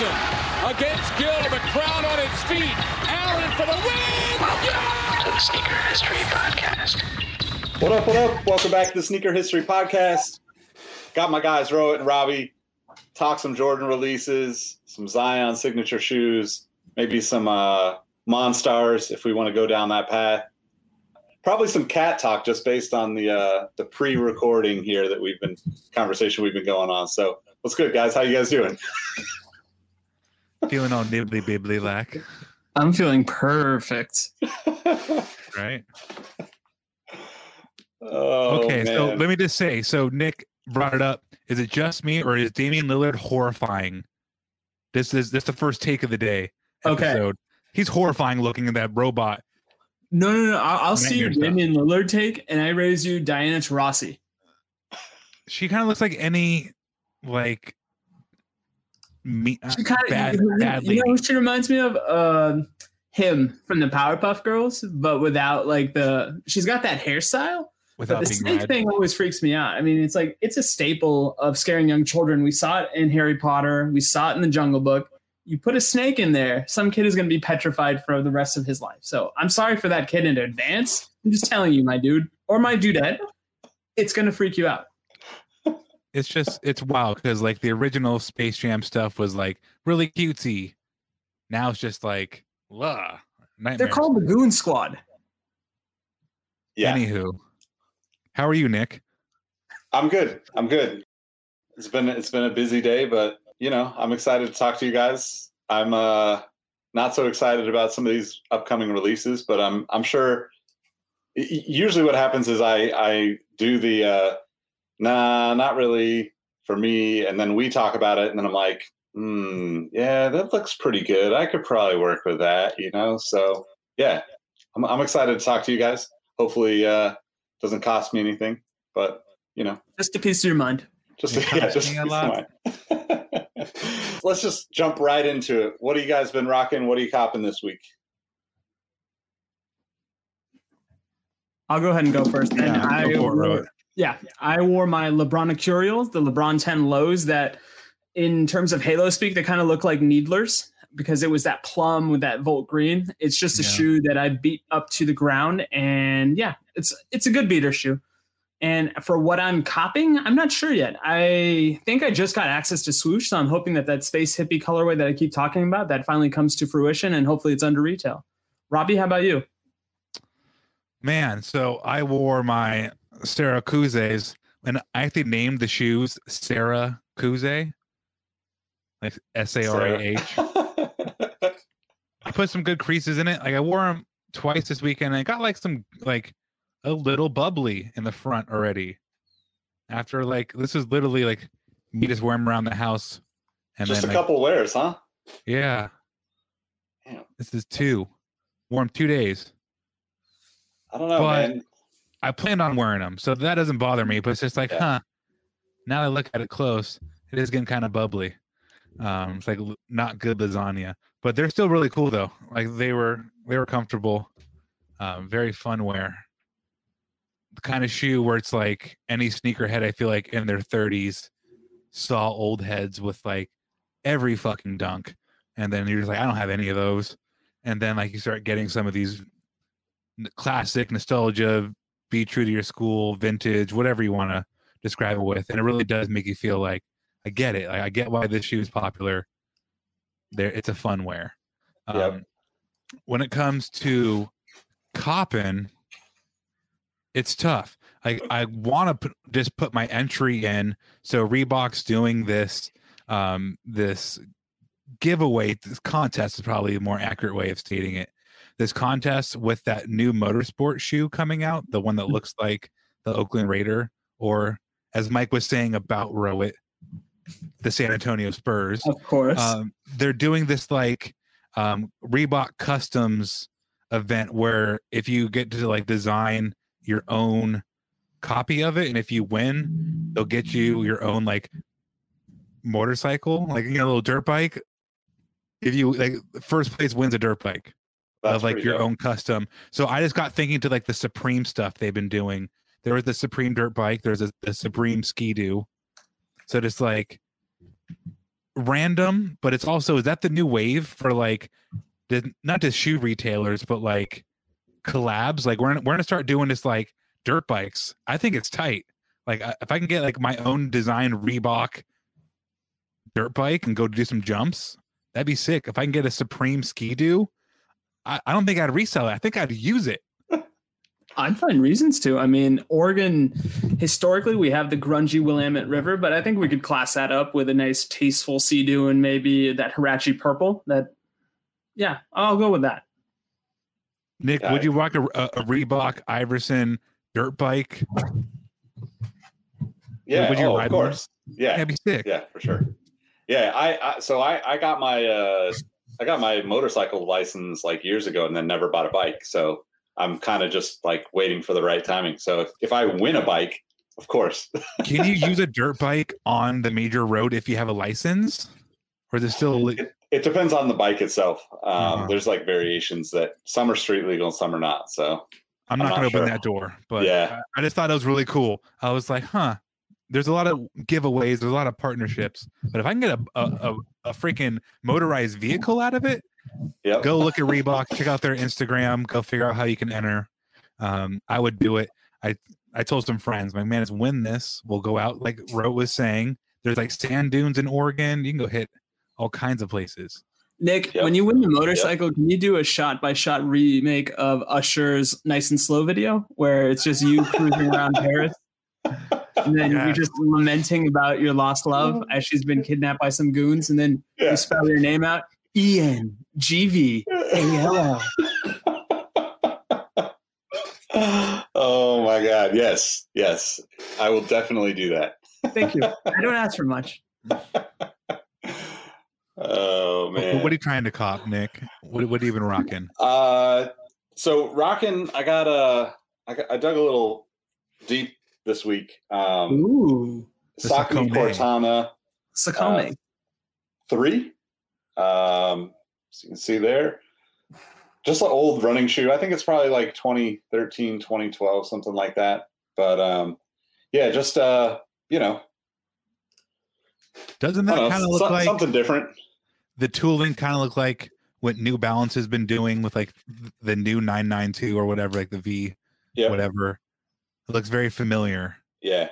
Iverson against Gill. The crowd on its feet. Allen for the win. Welcome to the Sneaker History Podcast. What up, what up? Welcome back to the Sneaker History Podcast. Got my guys, Rohit and Robbie. Talk some Jordan releases, some Zion signature shoes, maybe some uh, Monstars if we want to go down that path. Probably some cat talk just based on the uh, the pre-recording here that we've been conversation we've been going on. So what's good, guys? How you guys doing? Feeling all nibbly bibbly lack, I'm feeling perfect. right? Oh, okay, so let me just say, so Nick brought it up. Is it just me or is Damian Lillard horrifying? This is this the first take of the day. Okay. He's horrifying looking at that robot. No, no, no. I'll, I'll see your Nightmare stuff. Damian Lillard take, and I raise you Diana Taurasi. She kind of looks like any like me She kind of, bad you, bad you know, she reminds me of um him from the Powerpuff Girls, but without like the. She's got that hairstyle. But without the being snake thing always freaks me out. I mean, it's like it's a staple of scaring young children. We saw it in Harry Potter. We saw it in the Jungle Book. You put a snake in there, some kid is going to be petrified for the rest of his life. So I'm sorry for that kid in advance. I'm just telling you, my dude or my dudette, it's going to freak you out. It's just it's wild because like the original Space Jam stuff was like really cutesy. Now it's just like, ugh, They're called the Goon Squad. yeah, Anywho, how are you, Nick? I'm good. I'm good. It's been it's been a busy day, but you know, I'm excited to talk to you guys. I'm uh not so excited about some of these upcoming releases, but I'm I'm sure y- y- usually what happens is I I do the uh nah, not really for me and then we talk about it and then I'm like, hmm, yeah, that looks pretty good. I could probably work with that, you know? So, yeah. I'm I'm excited to talk to you guys. Hopefully uh doesn't cost me anything, but you know, Just a piece of your mind. just It yeah, just me a peace of mind. Let's just jump right into it. What have you guys been rocking? What are you copping this week? I'll go ahead and go first. Then Yeah, I go for it, wore- Rohit. Yeah, I wore my LeBron Mercurials, the LeBron 10 lows that, in terms of Halo speak, they kind of look like Needlers because it was that plum with that Volt green. It's just a Yeah. shoe that I beat up to the ground, and yeah, it's it's a good beater shoe. And for what I'm copping, I'm not sure yet. I think I just got access to Swoosh, so I'm hoping that that space hippie colorway that I keep talking about that finally comes to fruition, and hopefully it's under retail. Robbie, how about you? Man, so I wore my Sarah Koze's and I actually named the shoes Sarah Koze. Like S A R A H. I put some good creases in it. Like I wore them twice this weekend. And I got like some like a little bubbly in the front already. After like this is literally like me just wearing around the house, and just a like, couple wears, huh? yeah. Damn. This is two. Wore 'em two days. I don't know, But- man. I planned on wearing them, so that doesn't bother me. But it's just like, Yeah. huh? Now that I look at it close, it is getting kind of bubbly. Um, it's like not good lasagna, but they're still really cool though. Like they were, they were comfortable, um, very fun wear. The kind of shoe where it's like any sneakerhead I feel like in their 30s saw old heads with like every fucking dunk, and then you're just like, I don't have any of those, and then like you start getting some of these classic nostalgia be true to your school, vintage, whatever you want to describe it with. And it really does make you feel like I get it. Like, I get why this shoe is popular. there it's a fun wear. Um, Yep. When it comes to copping, it's tough. I I want to put, just put my entry in. So Reebok's doing this um this giveaway. This contest is probably a more accurate way of stating it. This contest with that new motorsport shoe coming out, the one that looks like the Oakland Raider, or as Mike was saying about Rohit, the San Antonio Spurs Of course. um, they're doing this like um, Reebok Customs event where if you get to like design your own copy of it, and if you win, they'll get you your own like motorcycle, like you know, little dirt bike. If you like, first place wins a dirt bike That's of like your dope. own custom. So I just got thinking to like the Supreme stuff they've been doing. There was the Supreme dirt bike. There's a, the Supreme ski doo. So just like random, but it's also is that the new wave for like the, not just shoe retailers, but like collabs. Like we're gonna, we're gonna start doing this like dirt bikes. I think it's tight. Like if I can get like my own design Reebok dirt bike and go do some jumps, that'd be sick. If I can get a Supreme ski doo, I, I don't think I'd resell it. I think I'd use it. I'd find reasons to. I mean, Oregon, historically, we have the grungy Willamette River, but I think we could class that up with a nice, tasteful Sea-Doo and maybe that Huarache purple. That, yeah, I'll go with that. Nick, Yeah, would I- you rock a, a, a Reebok Iverson dirt bike? Yeah, would you oh, ride of one? course. Yeah, That'd be sick. yeah, for sure. Yeah, I, I so I I got my uh I got my motorcycle license like years ago and then never bought a bike. So I'm kind of just like waiting for the right timing. So if, if I win a bike, of course. Can you use a dirt bike on the major road if you have a license? Or is it still it, it depends on the bike itself. Um, Uh-huh. There's like variations that some are street legal, some are not. So I'm I'm not not going to open that door, but Yeah. I, I just thought it was really cool. I was like, huh, there's a lot of giveaways, there's a lot of partnerships, but if I can get a a, a, a freaking motorized vehicle out of it, yep. go look at Reebok, check out their Instagram, go figure out how you can enter. Um, I would do it. I I told some friends, my man, is win this. We'll go out like Ro was saying. There's like sand dunes in Oregon. You can go hit all kinds of places. Nick, Yep. when you win the motorcycle, can you do a shot by shot remake of Usher's Nice and Slow video where it's just you cruising around Paris? And then Yeah. you're just lamenting about your lost love as she's been kidnapped by some goons, and then Yeah. you spell your name out E N G V A L L. oh my god yes yes i will definitely do that Thank you. I don't ask for much. oh What, man what are you trying to cop, Nick? What what are you even rocking? uh so rocking i got a I, got, I dug a little deep this week. Um Ooh, The Saucony Saucony. cortana Sakame. three. Um so you can see there. Just an old running shoe. I think it's probably like 2013 2012 something like that. But um yeah just uh you know. Doesn't that kind of look so- like something different. the tooling kind of look like what New Balance has been doing with like the new 992 or whatever, like the V, yeah. whatever. It looks very familiar. Yeah.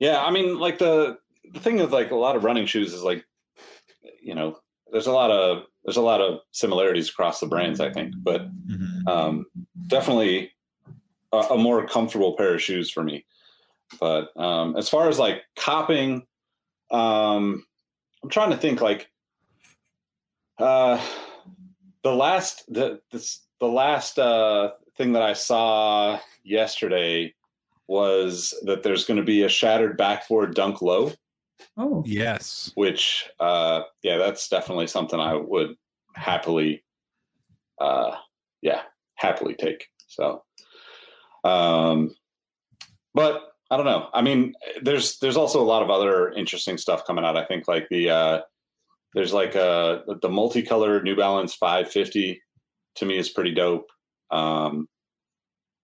Yeah, I mean like the the thing with like a lot of running shoes is like you know, there's a lot of there's a lot of similarities across the brands, I think, but Mhm. um definitely a, a more comfortable pair of shoes for me. But um as far as like copping um I'm trying to think like uh the last the this the last uh thing that I saw yesterday was that there's going to be a shattered backboard dunk low, Oh, Yes. which uh yeah, that's definitely something I would happily uh yeah, happily take. So um but I don't know. I mean, there's there's also a lot of other interesting stuff coming out. I think like the uh there's like uh the multicolored New Balance 550 to me is pretty dope. Um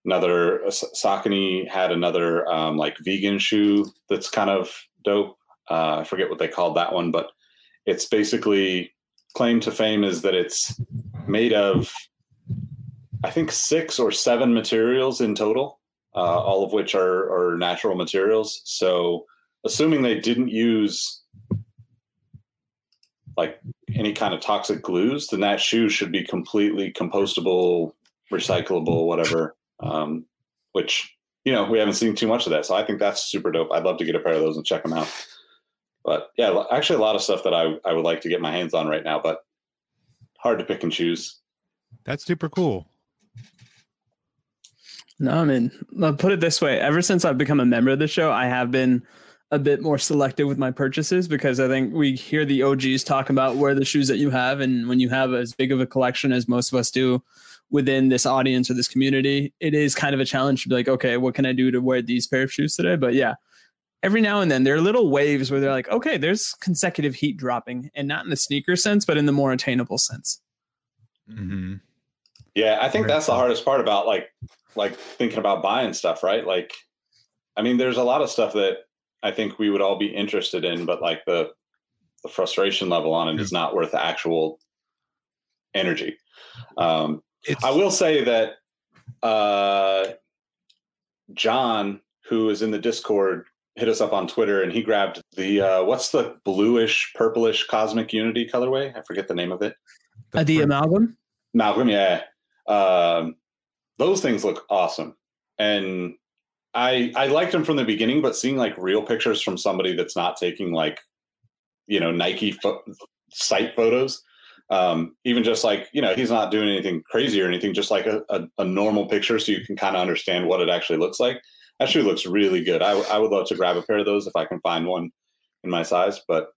another uh, Saucony had another um, like vegan shoe that's kind of dope. Uh, I forget what they called that one, but it's basically claim to fame is that it's made of I think six or seven materials in total, uh, all of which are, are natural materials. So assuming they didn't use like any kind of toxic glues, then that shoe should be completely compostable, recyclable, whatever. Um, which you know we haven't seen too much of that, so I think that's super dope. I'd love to get a pair of those and check them out. But yeah, actually, a lot of stuff that I I would like to get my hands on right now, but hard to pick and choose. That's super cool. No, I mean, I'll put it this way. Ever since I've become a member of the show, I have been a bit more selective with my purchases because I think we hear the OGs talk about where the shoes that you have. And when you have as big of a collection as most of us do within this audience or this community, it is kind of a challenge to be like, okay, what can I do to wear these pair of shoes today? But yeah, every now and then there are little waves where they're like, okay, there's consecutive heat dropping and not in the sneaker sense, but in the more attainable sense. Mm-hmm. Yeah, I think that's the hardest part about like like thinking about buying stuff, right? Like, I mean, there's a lot of stuff that I think we would all be interested in, but like the the frustration level on it is not worth the actual energy. Um, I will say that uh, John, who is in the Discord, hit us up on Twitter and he grabbed the uh, what's the bluish purplish cosmic unity colorway? I forget the name of it. The, uh, the amalgam. Amalgam, yeah. Um, those things look awesome, and I I liked them from the beginning, but seeing like real pictures from somebody that's not taking like you know Nike fo- site photos. Um, even just like you know he's not doing anything crazy or anything just like a, a, a normal picture so you can kind of understand what it actually looks like that shoe looks really good. I, I would love to grab a pair of those if I can find one in my size. But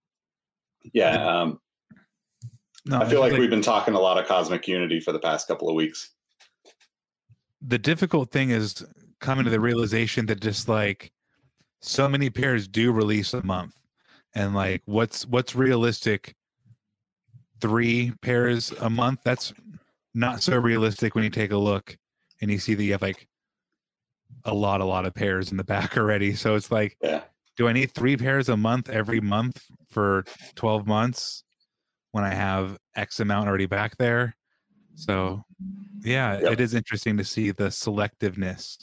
yeah, um, no, I feel like, like we've been talking a lot of cosmic unity for the past couple of weeks. The difficult thing is coming to the realization that just like so many pairs do release a month, and like what's what's realistic. Three pairs a month. That's not so realistic when you take a look and you see that you have like a lot, a lot of pairs in the back already. So it's like, yeah. do I need three pairs a month every month for 12 months when I have X amount already back there? So, yeah, yep. it is interesting to see the selectiveness.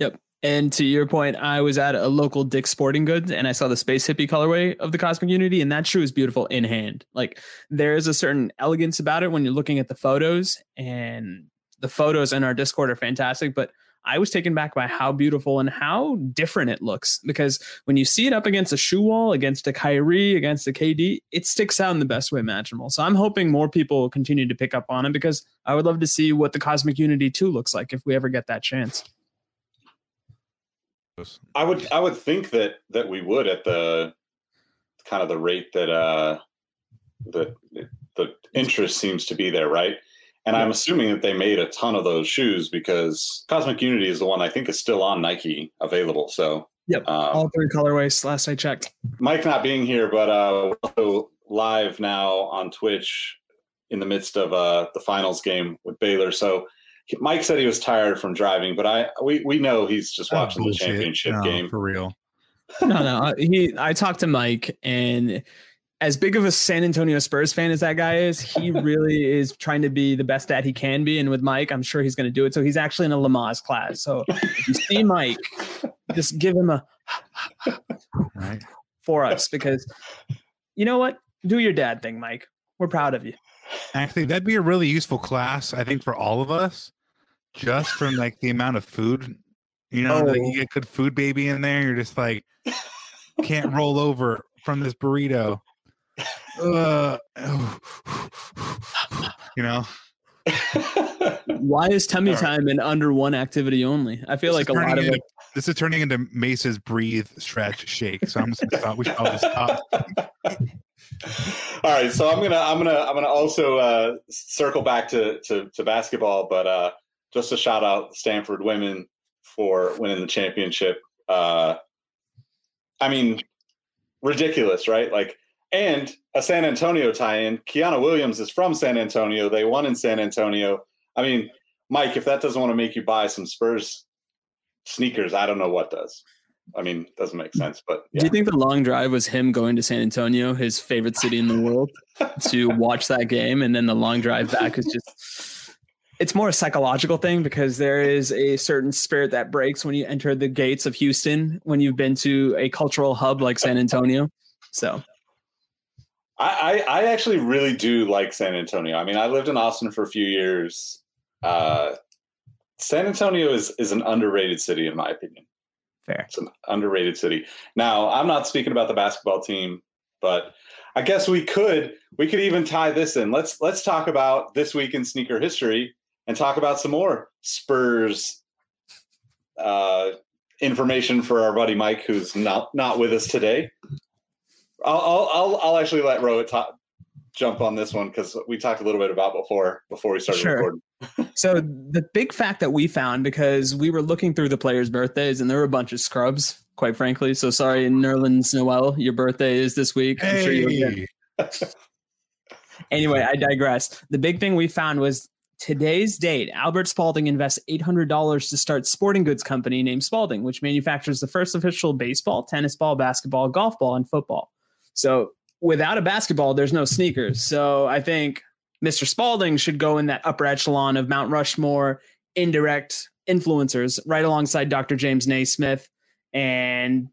Yep. And to your point, I was at a local Dick's Sporting Goods and I saw the Space Hippie colorway of the Cosmic Unity, and that shoe is beautiful in hand. Like there is a certain elegance about it when you're looking at the photos, and the photos in our Discord are fantastic, but I was taken back by how beautiful and how different it looks because when you see it up against a shoe wall, against a Kyrie, against a KD, it sticks out in the best way imaginable. So I'm hoping more people continue to pick up on it because I would love to see what the Cosmic Unity 2 looks like if we ever get that chance. I would I would think that that we would at the kind of the rate that uh the the interest seems to be there, right? And I'm assuming that they made a ton of those shoes because Cosmic Unity is the one I think is still on Nike available. So yep, um, all three colorways. Last I checked. Mike not being here, but uh, also live now on Twitch in the midst of uh, the finals game with Baylor. So Mike said he was tired from driving, but I we we know he's just watching oh, the championship no, game for real. no, no. He I talked to Mike and as big of a San Antonio Spurs fan as that guy is, he really is trying to be the best dad he can be. And with Mike, I'm sure he's going to do it. So he's actually in a Lamaze class. So if you see Mike, just give him a right. for us because you know what? Do your dad thing, Mike. We're proud of you. Actually, that'd be a really useful class, I think, for all of us, just from like the amount of food. You know, oh. like you get good food baby in there. You're just like can't roll over from this burrito uh, you know. Why is tummy time in under one activity only? I feel this like a lot of into, it. This is turning into Mase's breathe, stretch, shake. So I'm just gonna stop. We should probably stop. All right, so I'm gonna I'm gonna I'm gonna also uh, circle back to, to to basketball, but uh, just a shout out Stanford women for winning the championship. Uh, I mean, ridiculous, right? Like and a San Antonio tie-in. Kiana Williams is from San Antonio. They won in San Antonio. I mean, Mike, if that doesn't want to make you buy some Spurs sneakers, I don't know what does. I mean, doesn't make sense. But yeah. do you think the long drive was him going to San Antonio, his favorite city in the world, to watch that game, and then the long drive back is just it's more a psychological thing because there is a certain spirit that breaks when you enter the gates of Houston when you've been to a cultural hub like San Antonio. So I, I, I actually really do like San Antonio. I mean, I lived in Austin for a few years. Uh, San Antonio is is an underrated city, in my opinion. Fair. It's an underrated city. Now, I'm not speaking about the basketball team, but I guess we could we could even tie this in. Let's let's talk about this week in sneaker history and talk about some more Spurs uh, information for our buddy Mike, who's not not with us today. I'll I'll I'll, I'll actually let Rohit talk, jump on this one because we talked a little bit about before before we started Sure. recording. So the big fact that we found because we were looking through the players' birthdays and there were a bunch of scrubs, quite frankly. So sorry, Nerlens Noel, your birthday is this week. I'm sure you'll get Hey, Anyway, I digress. The big thing we found was today's date. Albert Spalding invests $800 to start sporting goods company named Spalding, which manufactures the first official baseball, tennis ball, basketball, golf ball, and football. So without a basketball, there's no sneakers. So I think Mr. Spalding should go in that upper echelon of Mount Rushmore indirect influencers, right alongside Dr. James Naismith and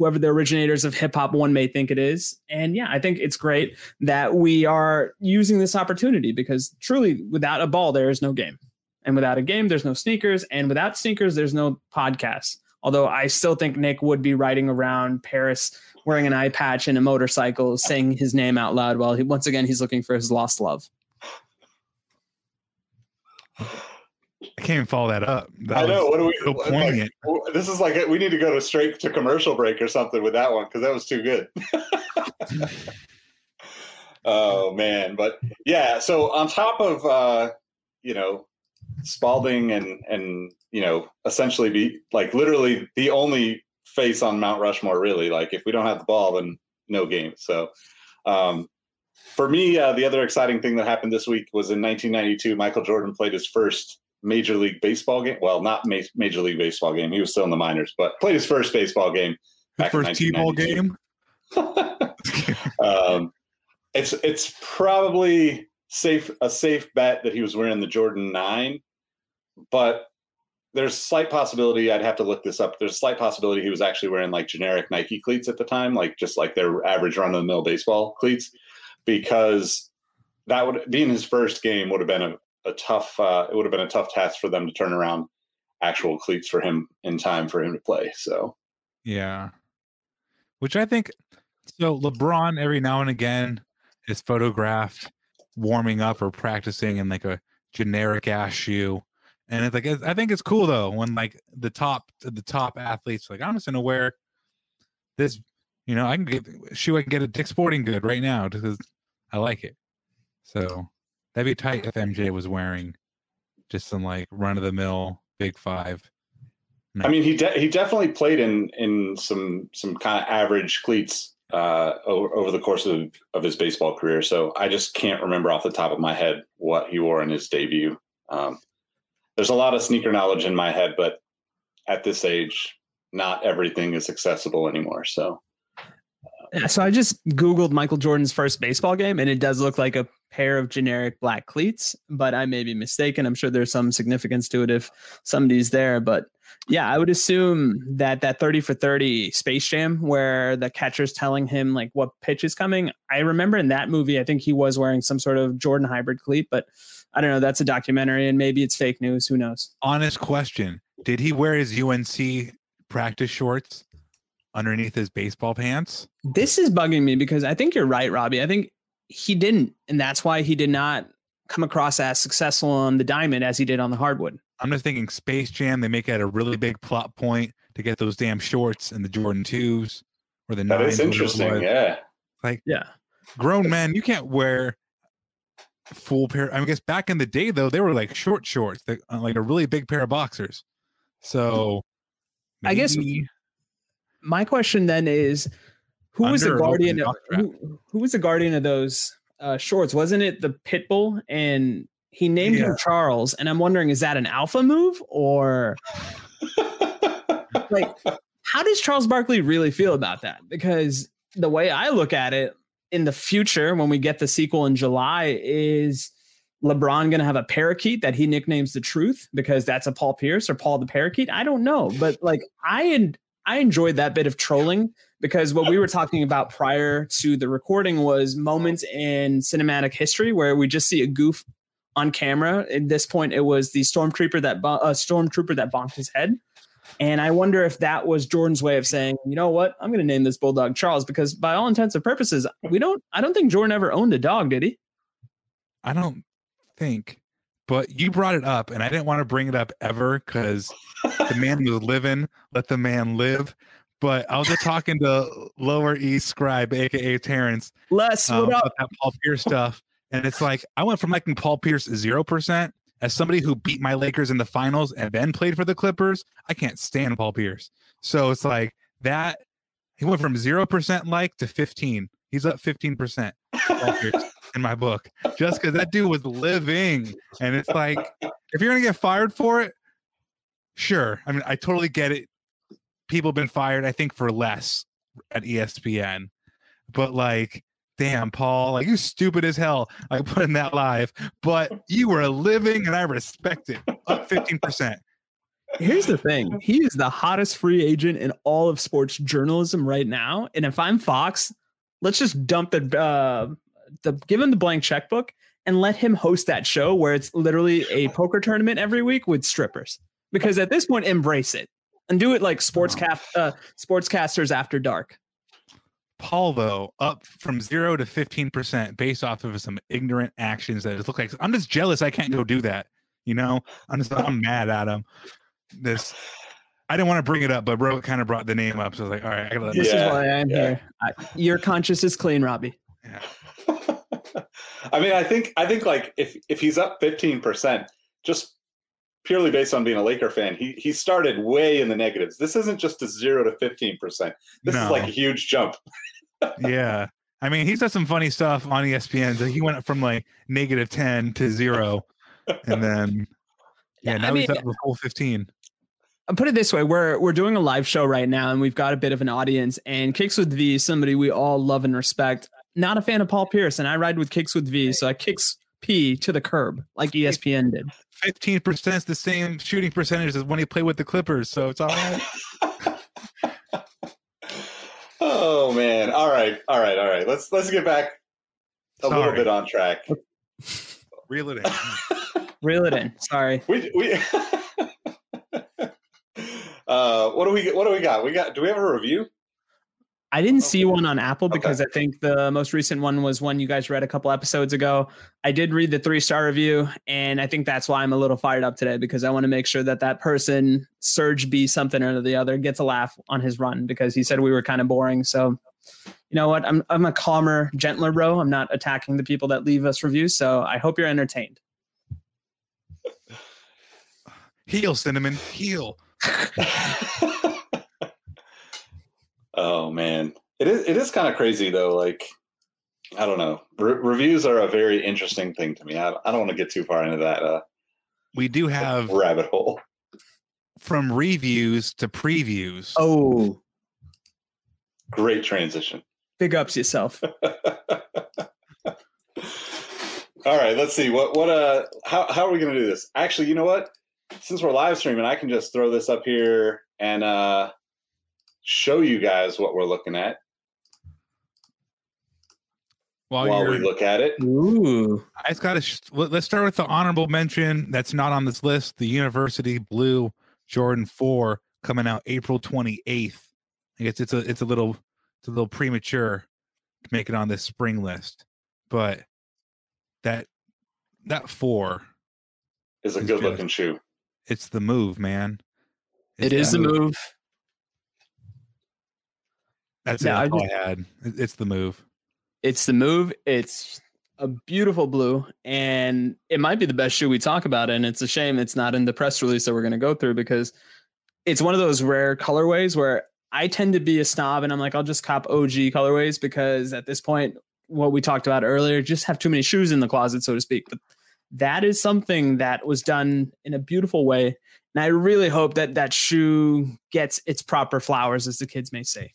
whoever the originators of hip hop one may think it is. And yeah, I think it's great that we are using this opportunity because truly, without a ball, there is no game. And without a game, there's no sneakers. And without sneakers, there's no podcast. Although I still think Nick would be riding around Paris wearing an eye patch and a motorcycle, saying his name out loud while he, once again he's looking for his lost love. I can't even follow that up. That I know. What do we? so like, this is like we need to go to straight to commercial break or something with that one because that was too good. oh man, but yeah. So on top of uh, you know Spalding and and you know essentially be like literally the only face on Mount Rushmore really. Like if we don't have the ball, then no game. So um, for me, uh, the other exciting thing that happened this week was in 1992. Michael Jordan played his first Major League Baseball game. Well, not ma- Major League Baseball game. He was still in the minors, but played his first baseball game. First T-ball game. um, it's it's probably safe a safe bet that he was wearing the Jordan Nine, but there's slight possibility. I'd have to look this up. There's a slight possibility he was actually wearing like generic Nike cleats at the time, like just like their average run of the mill baseball cleats, because that would being his first game would have been a, a tough. Uh, it would have been a tough task for them to turn around actual cleats for him in time for him to play. So Yeah. Which I think so LeBron every now and again is photographed warming up or practicing in like a generic ass shoe. And it's like I think it's cool though when like the top the top athletes like I'm just gonna wear this you know I can get shoe I can get a Dick Sporting Good right now because I like it. So that'd be tight if MJ was wearing just some like run of the mill big five. I mean, he de- he definitely played in in some some kind of average cleats uh, over, over the course of, of his baseball career. So I just can't remember off the top of my head what he wore in his debut. Um, there's a lot of sneaker knowledge in my head, but at this age, not everything is accessible anymore. So Yeah, so I just Googled Michael Jordan's first baseball game, and it does look like a pair of generic black cleats, but I may be mistaken. I'm sure there's some significance to it if somebody's there. But yeah, I would assume that that 30 for 30 Space Jam, where the catcher's telling him like what pitch is coming. I remember in that movie, I think he was wearing some sort of Jordan hybrid cleat, but I don't know. That's a documentary, and maybe it's fake news. Who knows? honest question did he wear his unc practice shorts underneath his baseball pants This is bugging me because I think you're right, Robbie. I think he didn't, and that's why he did not come across as successful on the diamond as he did on the hardwood. i'm just thinking space jam they make it a really big plot point to get those damn shorts and the jordan 2s or the that 9s is whatever it interesting. was. Yeah. Yeah. grown men you can't wear full pair i guess back in the day though they were like short shorts uh, like a really big pair of boxers so I guess- maybe- My question then is, who was the Under or over guardian? Of, who, who was the guardian of those uh, shorts? Wasn't it the Pitbull? And he named him Charles. And I'm wondering, is that an alpha move or like how does Charles Barkley really feel about that? Because the way I look at it in the future, when we get the sequel in July, is LeBron going to have a parakeet that he nicknames the Truth because that's a Paul Pierce or Paul the Parakeet? I don't know, but like I and I enjoyed that bit of trolling because what we were talking about prior to the recording was moments in cinematic history where we just see a goof on camera. At this point, it was the stormtrooper that bo- uh, stormtrooper that bonked his head. And I wonder if that was Jordan's way of saying, you know what, I'm going to name this bulldog Charles because, by all intents and purposes, we don't. I don't think Jordan ever owned a dog, did he? I don't think, but you brought it up, and I didn't want to bring it up ever because the man was living. Let the man live. But I was just talking to Lower East Scribe, aka Terrence, Les, um, what up? about that Paul Pierce stuff, and it's like I went from liking Paul Pierce zero percent as somebody who beat my Lakers in the finals and then played for the Clippers. I can't stand Paul Pierce, so it's like that. He went from zero percent like to fifteen. He's up fifteen percent. In my book, just because that dude was living, and it's like if you're gonna get fired for it, sure. I mean, I totally get it. People have been fired, I think, for less at ESPN, but like damn paul like you stupid as hell like putting that live but you were living and i respect it up 15% Here's the thing. He is the hottest free agent in all of sports journalism right now. And if I'm Fox, let's just dump the uh the give him the blank checkbook and let him host that show where it's literally a poker tournament every week with strippers. Because at this point, embrace it and do it like sports cap uh sportscasters after dark. paul though up from 0 to 15% based off of some ignorant actions that just look like i'm just jealous i can't go do that you know i'm just i'm mad at him this i didn't want to bring it up but bro kind of brought the name up so i was like all right i gotta let This Yeah, is why I'm yeah. here. I, your conscience is clean, Robbie. yeah. I mean, I think I think like if if he's up fifteen percent, just purely based on being a Laker fan, he he started way in the negatives. This isn't just a zero to fifteen percent. This is like a huge jump. yeah i mean he's done some funny stuff on espn so he went from like negative 10 to 0 and then yeah Yeah, now I he's mean- up to a full 15 I'll put it this way: we're we're doing a live show right now, and we've got a bit of an audience. And Kicks with V is somebody we all love and respect. Not a fan of Paul Pierce, and I ride with Kicks with V, so I kicks P to the curb like ESPN did. 15% is the same shooting percentage as when he played with the Clippers, so it's all right. Oh man! All right, all right, all right. Let's let's get back a little bit on track. Reel it in. Reel it in. Sorry. We we. uh, what do we what do we got? We got. Do we have a review? I didn't see one on Apple because I think the most recent one was one you guys read a couple episodes ago. I did read the three star review, and I think that's why I'm a little fired up today because I want to make sure that that person, Surge B something or the other, gets a laugh on his run because he said we were kind of boring. So, you know what? I'm I'm a calmer, gentler bro. I'm not attacking the people that leave us reviews. So I hope you're entertained. Heel, Cinnamon. Heel. oh man, it is it is kind of crazy though. Like I don't know. Re- reviews are a very interesting thing to me. I, I don't want to get too far into that uh, We do have rabbit hole. from reviews to previews. Oh, Great transition. big ups yourself. All right, let's see. What what uh how how are we gonna do this? Actually, you know what? Since we're live streaming, I can just throw this up here and uh show you guys what we're looking at While, while we look at it. Ooh. I just got to. Sh- let- let's start with the honorable mention that's not on this list. The University Blue Jordan Four coming out April twenty eighth. I guess it's a it's a little it's a little premature to make it on this spring list, but that that four, Is a It's good looking shoe. it's the move, man. It It's is the move. That's Yeah, it. All I had. It's the move. It's the move. It's a beautiful blue, and it might be the best shoe we talk about. And it's a shame it's not in the press release that we're going to go through because it's one of those rare colorways where I tend to be a snob and I'm like, I'll just cop OG colorways because at this point, what we talked about earlier, just have too many shoes in the closet, so to speak. But that is something that was done in a beautiful way. And I really hope that that shoe gets its proper flowers, as the kids may say.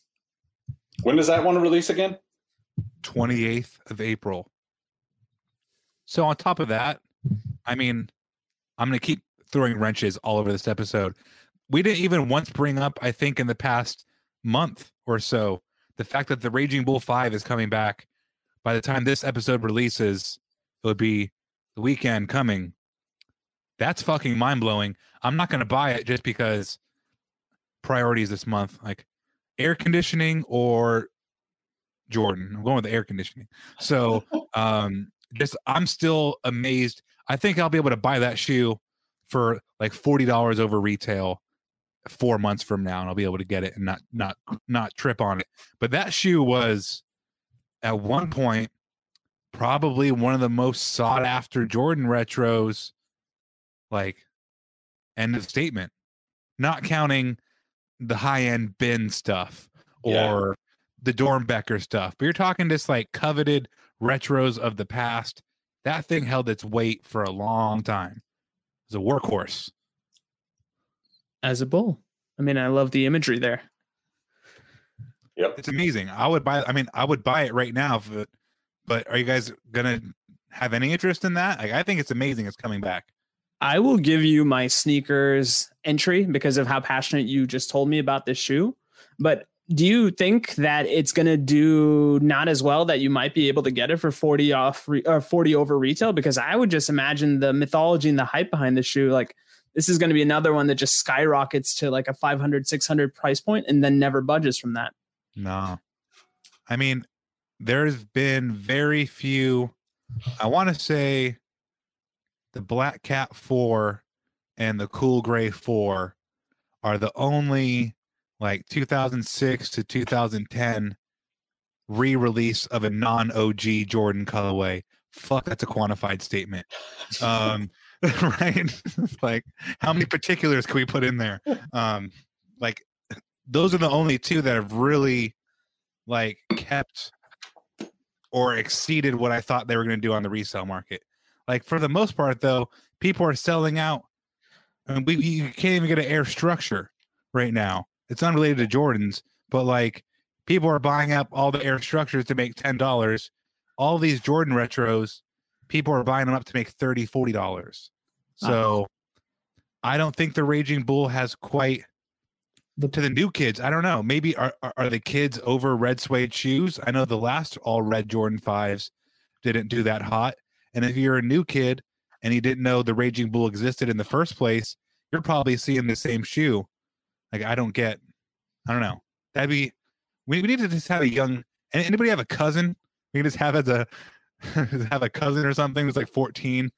When does that one release again? 28th of April. So on top of that, I mean, I'm going to keep throwing wrenches all over this episode. We didn't even once bring up, I think, in the past month or so, the fact that the Raging Bull 5 is coming back by the time this episode releases, it would be the weekend coming. That's fucking mind blowing. I'm not going to buy it just because priorities this month, like air conditioning or Jordan. I'm going with the air conditioning. So, um, just I'm still amazed. I think I'll be able to buy that shoe for like forty dollars over retail four months from now, and I'll be able to get it and not not not trip on it. But that shoe was at one point probably one of the most sought after Jordan retros. Like, end of statement. Not counting the high end bin stuff or Yeah. the Doernbecher stuff, but you're talking just like coveted retros of the past. That thing held its weight for a long time. It was a workhorse. As a bull. I mean, I love the imagery there. Yep. It's amazing. I would buy. I mean, I would buy it right now. But, but are you guys gonna have any interest in that? Like, I think it's amazing. It's coming back. I will give you my sneakers entry because of how passionate you just told me about this shoe. But do you think that it's going to do not as well that you might be able to get it for 40 off re- or 40 over retail? Because I would just imagine the mythology and the hype behind the shoe. Like, this is going to be another one that just skyrockets to like a 500, 600 price point and then never budges from that. No, I mean, there's been very few. I want to say the Black Cat Four and the Cool Gray Four are the only like 2006 to 2010 re-release of a non-OG Jordan colorway. Fuck, that's a quantified statement. Um, right? like, how many particulars can we put in there? Um, like, those are the only two that have really like kept or exceeded what I thought they were going to do on the resale market. Like for the most part, though, people are selling out. and we you can't even get an air structure right now. It's unrelated to Jordans, but like people are buying up all the air structures to make ten dollars. All these Jordan retros, people are buying them up to make 30 40 dollars. So I don't think the Raging Bull has quite to the new kids. I don't know. Maybe are, are are the kids over red suede shoes? I know the last all red Jordan fives didn't do that hot. And if you're a new kid and you didn't know the Raging Bull existed in the first place, you're probably seeing the same shoe. Like I don't get. I don't know. That'd be. We, we need to just have a young. Anybody have a cousin? We can just have as a have a cousin or something who's like 14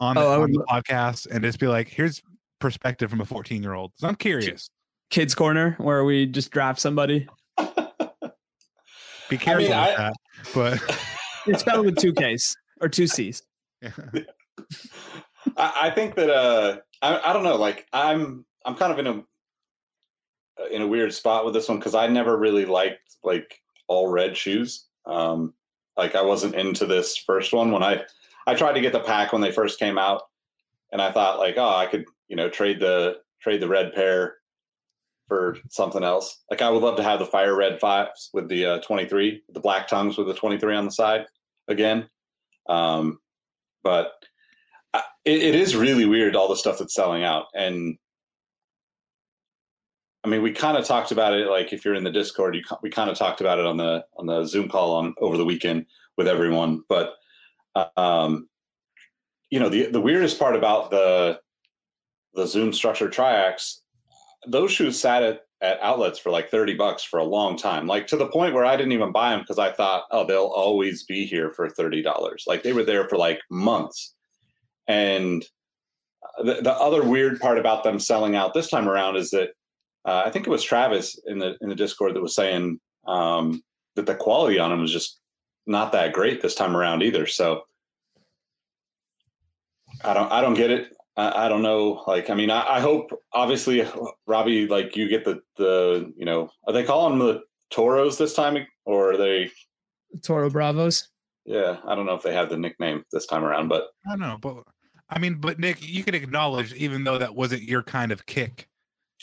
on the, Oh, I on would the podcast and just be like, here's perspective from a 14 year old. So I'm curious. Kids Corner, where we just draft somebody. Be careful mean, with I- that. But It's spelled with two Ks or two Cs. I, I think that uh, I, I don't know. Like I'm, I'm kind of in a in a weird spot with this one because I never really liked like all red shoes. Um, like I wasn't into this first one when I I tried to get the pack when they first came out, and I thought like, oh, I could you know trade the trade the red pair for something else. Like I would love to have the fire red fives with the uh, 23, the black tongues with the 23 on the side again. Um, but it, it is really weird all the stuff that's selling out. And i mean we kind of talked about it like if you're in the discord you, we kind of talked about it on the on the zoom call on over the weekend with everyone. But um you know the the weirdest part about the the zoom structure triax those shoes sat at at outlets for like 30 bucks for a long time like to the point where i didn't even buy them because i thought oh they'll always be here for $30 like they were there for like months and the, the other weird part about them selling out this time around is that uh, I think it was Travis in the in the Discord that was saying um, that the quality on them was just not that great this time around either. So I don't I don't get it. I, I don't know. Like I mean, I, I hope obviously Robbie, like you get the the you know are they calling them the Toros this time or are they? Toro Bravos. Yeah, I don't know if they have the nickname this time around, but I don't know. But I mean, but Nick, you can acknowledge, even though that wasn't your kind of kick,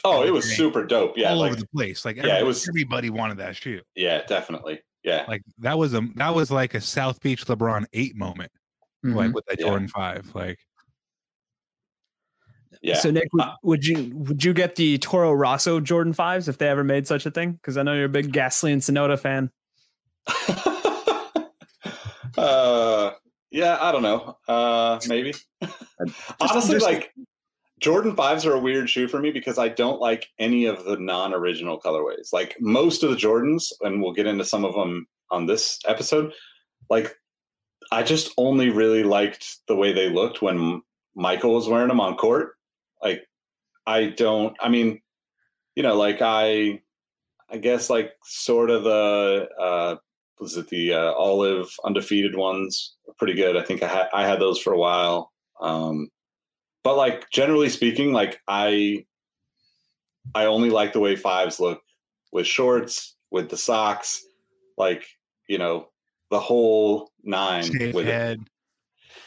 oh, it was Okay. super dope. Yeah, all like over the place. Like Yeah, it was- everybody wanted that shoe. yeah, definitely. Yeah. Like that was a that was like a South Beach LeBron eight moment, Mm-hmm. like with that Yeah. Jordan five. Like yeah. So Nick, would, Uh, would you would you get the Toro Rosso Jordan fives if they ever made such a thing? Because I know you're a big Gasly and Tsunoda fan. uh, yeah, I don't know. Uh, maybe. Honestly, just- like Jordan fives are a weird shoe for me because I don't like any of the non-original colorways. Like most of the Jordans, and we'll get into some of them on this episode. Like I just only really liked the way they looked when Michael was wearing them on court. Like I don't. I mean, you know, like I, I guess like sort of the uh, was it the uh, olive undefeated ones are pretty good. I think I had I had those for a while. Um, but like generally speaking, like I I only like the way fives look with shorts, with the socks, like you know the whole nine Shaved with it.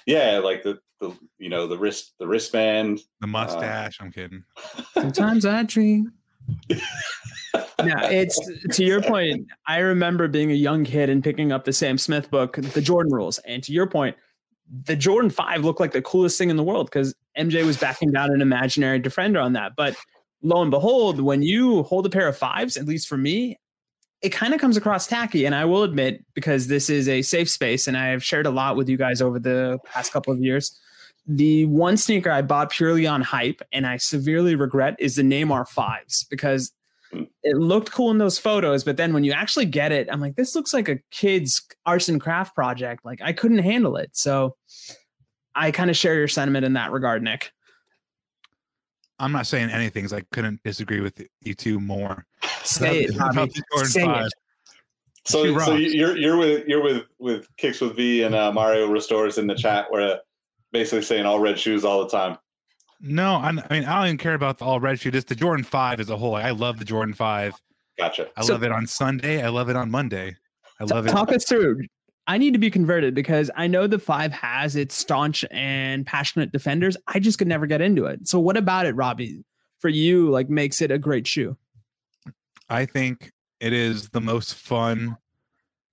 Head, Yeah, like the the you know the wrist the wristband. the mustache. Uh, I'm kidding. Sometimes I dream. yeah, it's to your point. I remember being a young kid and picking up the Sam Smith book, The Jordan Rules. And to your point, the Jordan 5 looked like the coolest thing in the world because MJ was backing down an imaginary defender on that. But lo and behold, when you hold a pair of fives, at least for me, it kind of comes across tacky. And I will admit, because this is a safe space and I have shared a lot with you guys over the past couple of years, the one sneaker I bought purely on hype and I severely regret is the Neymar fives because hmm. it looked cool in those photos, but then when you actually get it, I'm like, this looks like a kid's arts and craft project. Like I couldn't handle it. So I kind of share your sentiment in that regard, Nick. I'm not saying anything 'cause I couldn't disagree with you two more. Say it, Bobby. Say five. it. So, so you're you're with you're with with kicks with V and uh, Mario restores in the chat where uh, basically saying all red shoes all the time. No, I, I mean I don't even care about the all red shoe. Just the Jordan Five as a whole. Like, I love the Jordan Five. Gotcha. I So- love it on Sunday. I love it on Monday. I love it. Talk us through. I need to be converted because I know the five has its staunch and passionate defenders. I just could never get into it. So what about it, Robbie? For you, like makes it a great shoe. I think it is the most fun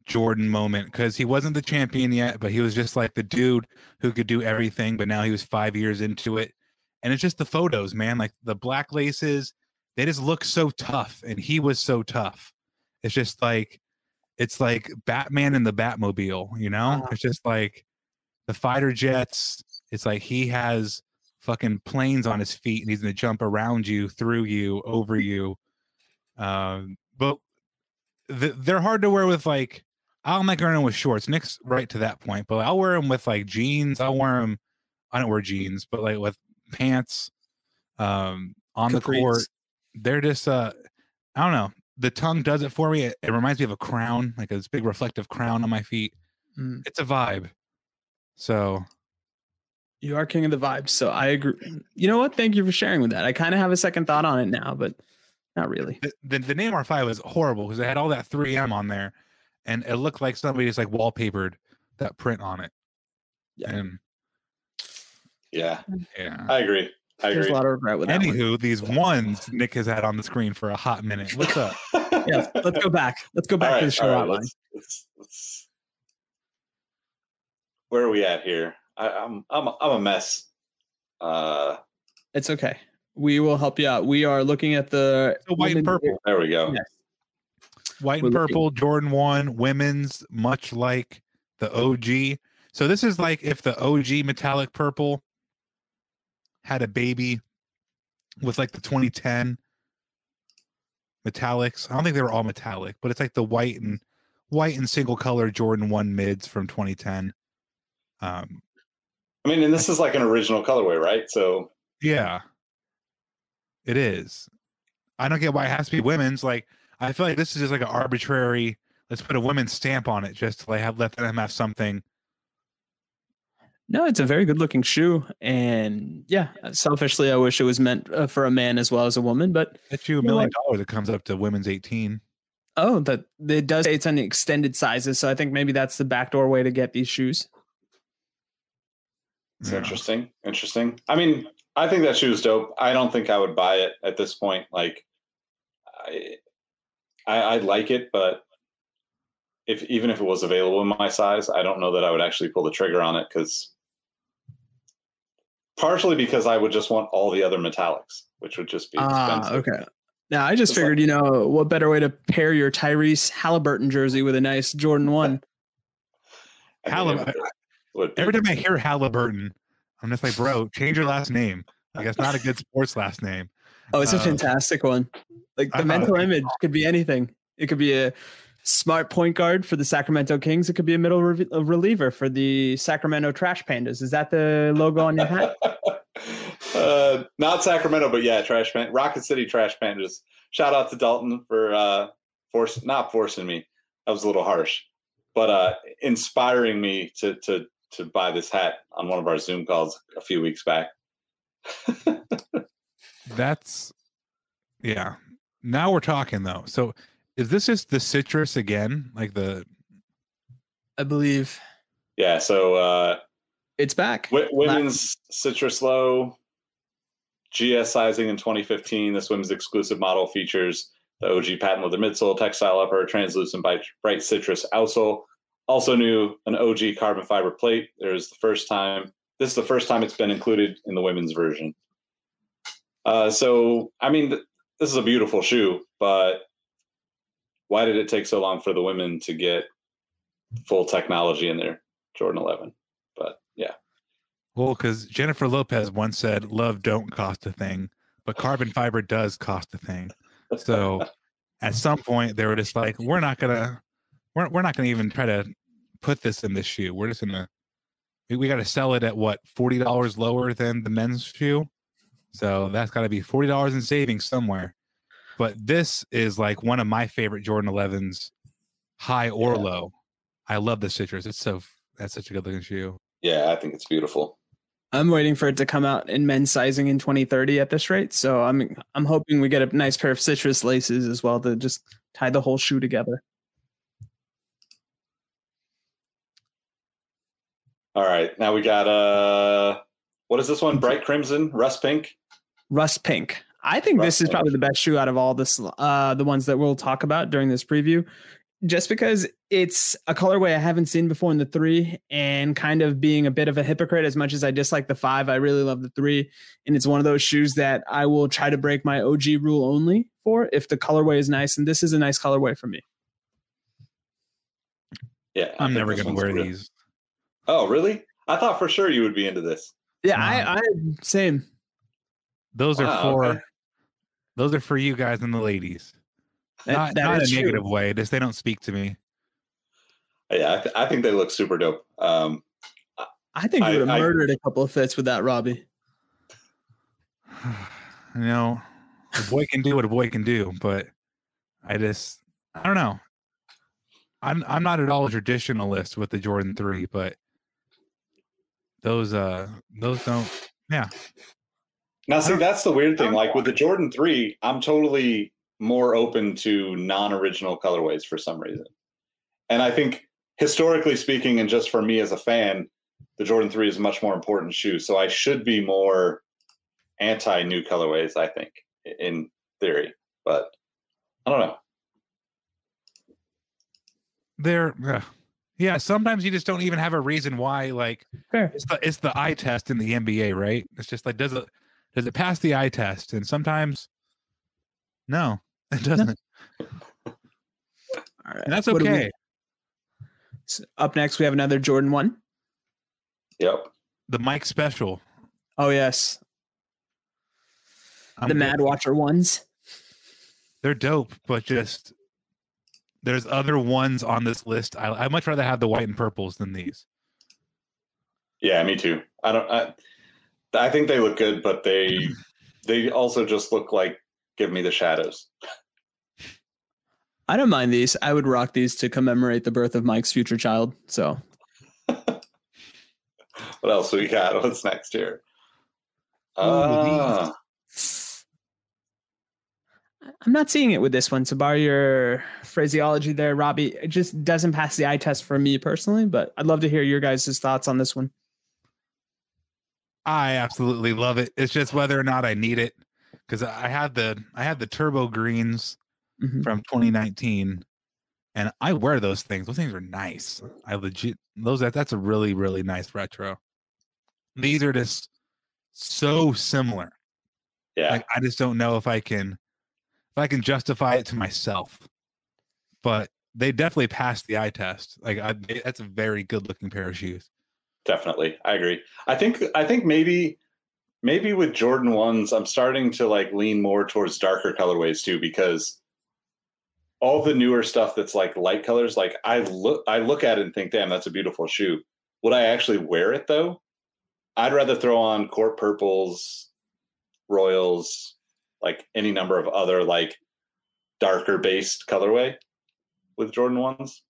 Jordan moment because he wasn't the champion yet, but he was just like the dude who could do everything. But now he was five years into it, and it's just the photos, man. Like the black laces, they just look so tough, and he was so tough. It's just like it's like Batman in the Batmobile, you know? Uh-huh. It's just like the fighter jets. It's like he has fucking planes on his feet and he's gonna jump around you, through you, over you. Um, but th- they're hard to wear with like I don't like wearing them with shorts. Nick's right to that point, but I'll wear them with like jeans. I'll wear them. I don't wear jeans, but like with pants, um, on the court. They're just uh, I don't know. The tongue does it for me. It, it reminds me of a crown, like this big reflective crown on my feet. Mm. It's a vibe. So You are king of the vibes. So I agree. You know what? Thank you for sharing with that. I kind of have a second thought on it now, but not really. the the, the Neymar five was horrible because they had all that 3M on there, and it looked like somebody just like wallpapered that print on it. Yeah. And Yeah, yeah. I agree. I There's agree. a lot of regret with that. one. Anywho, these ones Nick has had on the screen for a hot minute. What's up? Yeah, let's go back. Let's go back All to the show all right, outline. let's, let's, let's, where are we at here? I, I'm I'm I'm a mess. Uh, It's okay. We will help you out. We are looking at the So white and women- purple. there we go. Yes. White We're and looking- purple, Jordan one, women's, much like the OG. So this is like if the OG metallic purple had a baby with like the 2010 metallics. I don't think they were all metallic, but it's like the white and white and single color Jordan one mids from 2010. Um, I mean, and this is like an original colorway, right? So yeah, it is. I don't get why it has to be women's. Like, I feel like this is just like an arbitrary. Let's put a women's stamp on it, just to like have let them have something. No, it's a very good looking shoe. And yeah, selfishly, I wish it was meant uh, for a man as well as a woman. But Bet you a million dollars it comes up to women's 18. oh, that it does say it's on the extended sizes. So I think maybe that's the backdoor way to get these shoes. it's Yeah. interesting. Interesting. I mean, I think that shoe's dope. I don't think I would buy it at this point. Like, I, I, I like it, but if even if it was available in my size, I don't know that I would actually pull the trigger on it because partially because I would just want all the other metallics, which would just be Ah, expensive. okay. Now I just It's like- figured, you know, what better way to pair your Tyrese Haliburton jersey with a nice Jordan one? Haliburton. it would be- Every time I hear Haliburton, I'm just like, bro, change your last name. Like it's not a good sports last name. Oh, it's a Uh, fantastic one. Like the thought- mental image could be anything. It could be a smart point guard for the Sacramento Kings. It could be a middle re- a reliever for the Sacramento Trash Pandas. Is that the logo on your hat? uh, not Sacramento, but yeah, Trash Pan, Rocket City Trash Pandas. Shout out to Dalton for uh, force not forcing me. That was a little harsh, but uh, inspiring me to to to buy this hat on one of our Zoom calls a few weeks back. That's yeah. Now we're talking though. So is this just the citrus again? Like the I believe Yeah, so uh, it's back. w- women's citrus low GS sizing in 2015. This women's exclusive model features the OG patent leather midsole, textile upper, translucent bright, bright citrus outsole. Also new an OG carbon fiber plate. There's the first time. This is the first time it's been included in the women's version. Uh, so I mean, th- this is a beautiful shoe, but why did it take so long for the women to get full technology in their Jordan 11? But yeah. well, because Jennifer Lopez once said, "Love don't cost a thing, but carbon fiber does cost a thing." So at some point they were just like, "We're not gonna, we're we're not gonna even try to put this in this shoe. We're just gonna, we, we got to sell it at what forty dollars lower than the men's shoe. So that's got to be forty dollars in savings somewhere. But this is like one of my favorite Jordan 11s, high or Yeah. low. I love the citrus. It's so that's such a good looking shoe. Yeah, I think it's beautiful. I'm waiting for it to come out in men's sizing in 2030 at this rate. So I'm I'm hoping we get a nice pair of citrus laces as well to just tie the whole shoe together. All right, now we got uh, what is this one? Bright crimson, rust pink. Rust pink. I think this Rust is pink. probably the best shoe out of all this uh the ones that we'll talk about during this preview. Just because it's a colorway I haven't seen before in the three, and kind of being a bit of a hypocrite as much as I dislike the five, I really love the three. And it's one of those shoes that I will try to break my OG rule only for if the colorway is nice. And this is a nice colorway for me. Yeah, I I'm never gonna wear really- these. Oh, really? I thought for sure you would be into this. Yeah, Wow. I, I same. Those are Wow, for okay. those are for you guys and the ladies. That- not that not is a true. negative way. Just they don't speak to me. Yeah, I, th- I think they look super dope. Um, I think I- you would have I- murdered a couple of fits with that, Robbie. you know, a boy can do what a boy can do, but I just I don't know. I'm I'm not at all a traditionalist with the Jordan three, but those uh those don't yeah. now, see, that's the weird thing. Like with the Jordan Three, I'm totally more open to non-original colorways for some reason, and I think historically speaking, and just for me as a fan, the Jordan Three is a much more important shoe. So I should be more anti new colorways. I think in theory, but I don't know. They're uh, yeah, sometimes you just don't even have a reason why like Fair. it's the it's the eye test in the NBA, right? It's just like does it does it pass the eye test? And sometimes no, it doesn't. All right. And that's What do we- okay. up next, we have another Jordan one. Yep. The Mike special. Oh yes, I'm the good. Mad Watcher ones. they're dope, but just there's other ones on this list. I I much rather have the white and purples than these. Yeah, me too. I don't. I, I think they look good, but they they also just look like give me the shadows. I don't mind these. I would rock these to commemorate the birth of Mike's future child. So What else we got? What's next here? Ooh, Ah, I'm not seeing it with this one. To borrow your phraseology there, Robbie, it just doesn't pass the eye test for me personally. But I'd love to hear your guys' thoughts on this one. I absolutely love it. It's just whether or not I need it because I had the I had the turbo greens Mhm. from 2019, and I wear those things. Those things are nice. I legit those that that's a really really nice retro. These are just so similar. Yeah. Like I just don't know if I can if I can justify it to myself. But they definitely passed the eye test. Like I, that's a very good looking pair of shoes. definitely i agree i think i think maybe maybe with jordan ones i'm starting to like lean more towards darker colorways too because all the newer stuff that's like light colors like i look i look at it and think damn that's a beautiful shoe would i actually wear it though i'd rather throw on court purples royals like any number of other like darker based colorway with jordan ones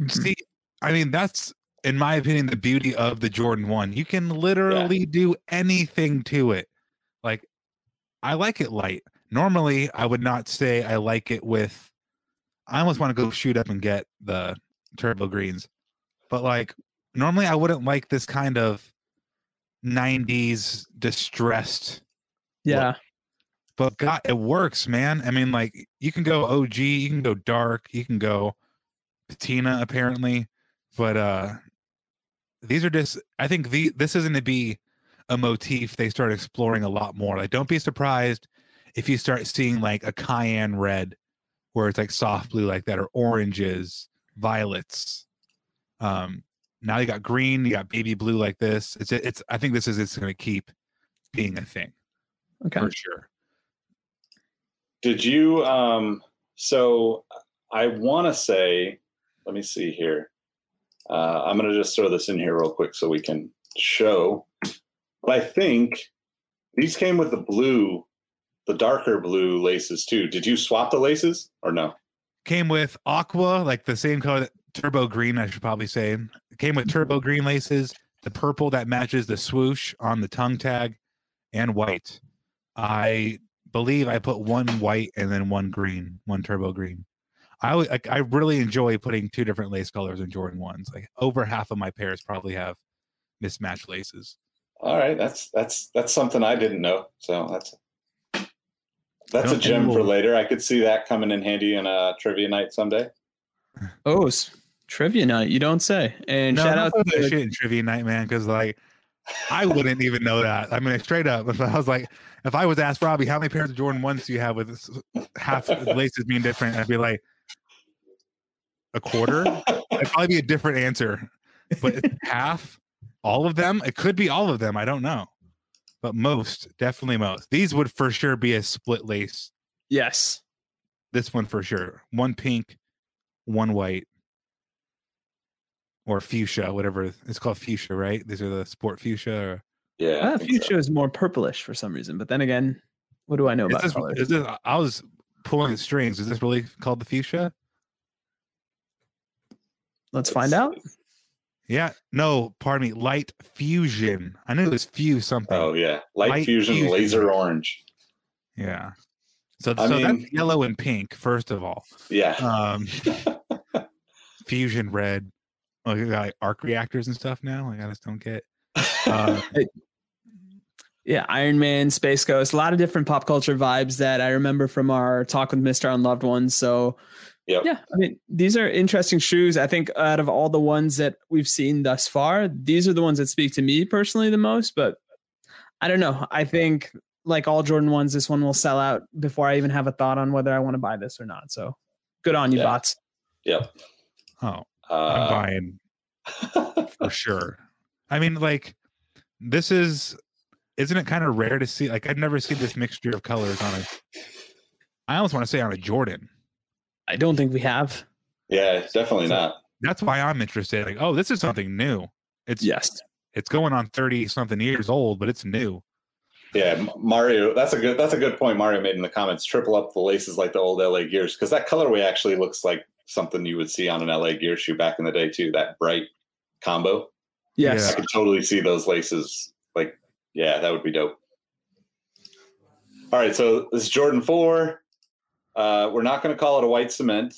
mm-hmm. See, I mean, that's in my opinion the beauty of the Jordan 1. You can literally do anything to it. Like I like it light. Normally, I would not say I like it with I almost want to go shoot up and get the turbo greens. But like normally I wouldn't like this kind of 90s distressed Yeah. But God, it works, man. I mean, like you can go OG, you can go dark, you can go patina, apparently, but uh these are just. I think the this is going to be a motif they start exploring a lot more. Like, don't be surprised if you start seeing like a cayenne red, where it's like soft blue like that, or oranges, violets. Um, now you got green, you got baby blue like this. It's it's. I think this is it's going to keep being a thing Okay. for sure. Did you um so I want to say let me see here. Uh, I'm going to just throw this in here real quick so we can show. But I think these came with the blue, the darker blue laces too. Did you swap the laces or no? came with aqua, like the same color, that turbo green, I should probably say. Came with turbo green laces, the purple that matches the swoosh on the tongue tag, and white. I believe I put one white and then one green, one turbo green. I like I really enjoy putting two different lace colors in Jordan ones. Like over half of my pairs probably have mismatched laces. All right, that's that's that's something I didn't know. So that's that's a Don't- gem for later. I could see that coming in handy in a trivia night someday. Oh, trivia night. You don't say. And No, shout don't out put that to shit in trivia night, man, because like I wouldn't even know that. I mean, straight up, if I was like, if I was asked Robbie, how many pairs of Jordan ones do you have with half the laces being different? I'd be like, a quarter. It'd probably be a different answer, but half, all of them. It could be all of them. I don't know, but most, definitely most. These would for sure be a split lace. yes. This one for sure. One pink, one white, or fuchsia, whatever it's called. Fuchsia, right? These are the sport fuchsia. Or, Yeah, Uh, think so. fuchsia is more purplish for some reason, but then again, what do I know is about this, colors? is this? I was pulling the strings. Is this really called the fuchsia? Let's find out. Yeah. No, pardon me. Light fusion. I knew it was fuse something. Oh yeah, light, Light fusion, fusion. laser orange. Yeah. So, I so mean- that's yellow and pink. First of all, Yeah, um, fusion red. You got like arc reactors and stuff now. Like I just don't get. Uh, Yeah, Iron Man, Space Ghost, a lot of different pop culture vibes that I remember from our talk with Mr. on Loved Ones. So, Yep. yeah, I mean, these are interesting shoes. I think out of all the ones that we've seen thus far, these are the ones that speak to me personally the most. But I don't know. I think, like all Jordan ones, this one will sell out before I even have a thought on whether I want to buy this or not. So, good on you, Yeah. bots. yep. oh, I'm Uh, buying for sure. I mean, like, this is, isn't it kind of rare to see? Like, I've never seen this mixture of colors on a. I almost want to say on a Jordan. I don't think we have. yeah, definitely not. That's why I'm interested. Like, oh, this is something new. It's Yes. it's going on 30 something years old, but it's new. Yeah, Mario. That's a good. That's a good point. Mario made in the comments. Triple up the laces like the old LA Gears because that colorway actually looks like something you would see on an LA Gear shoe back in the day too. That bright combo. Yes. I could totally see those laces. Like, yeah, that would be dope. All right, so this is Jordan Four. Uh, we're not going to call it a white cement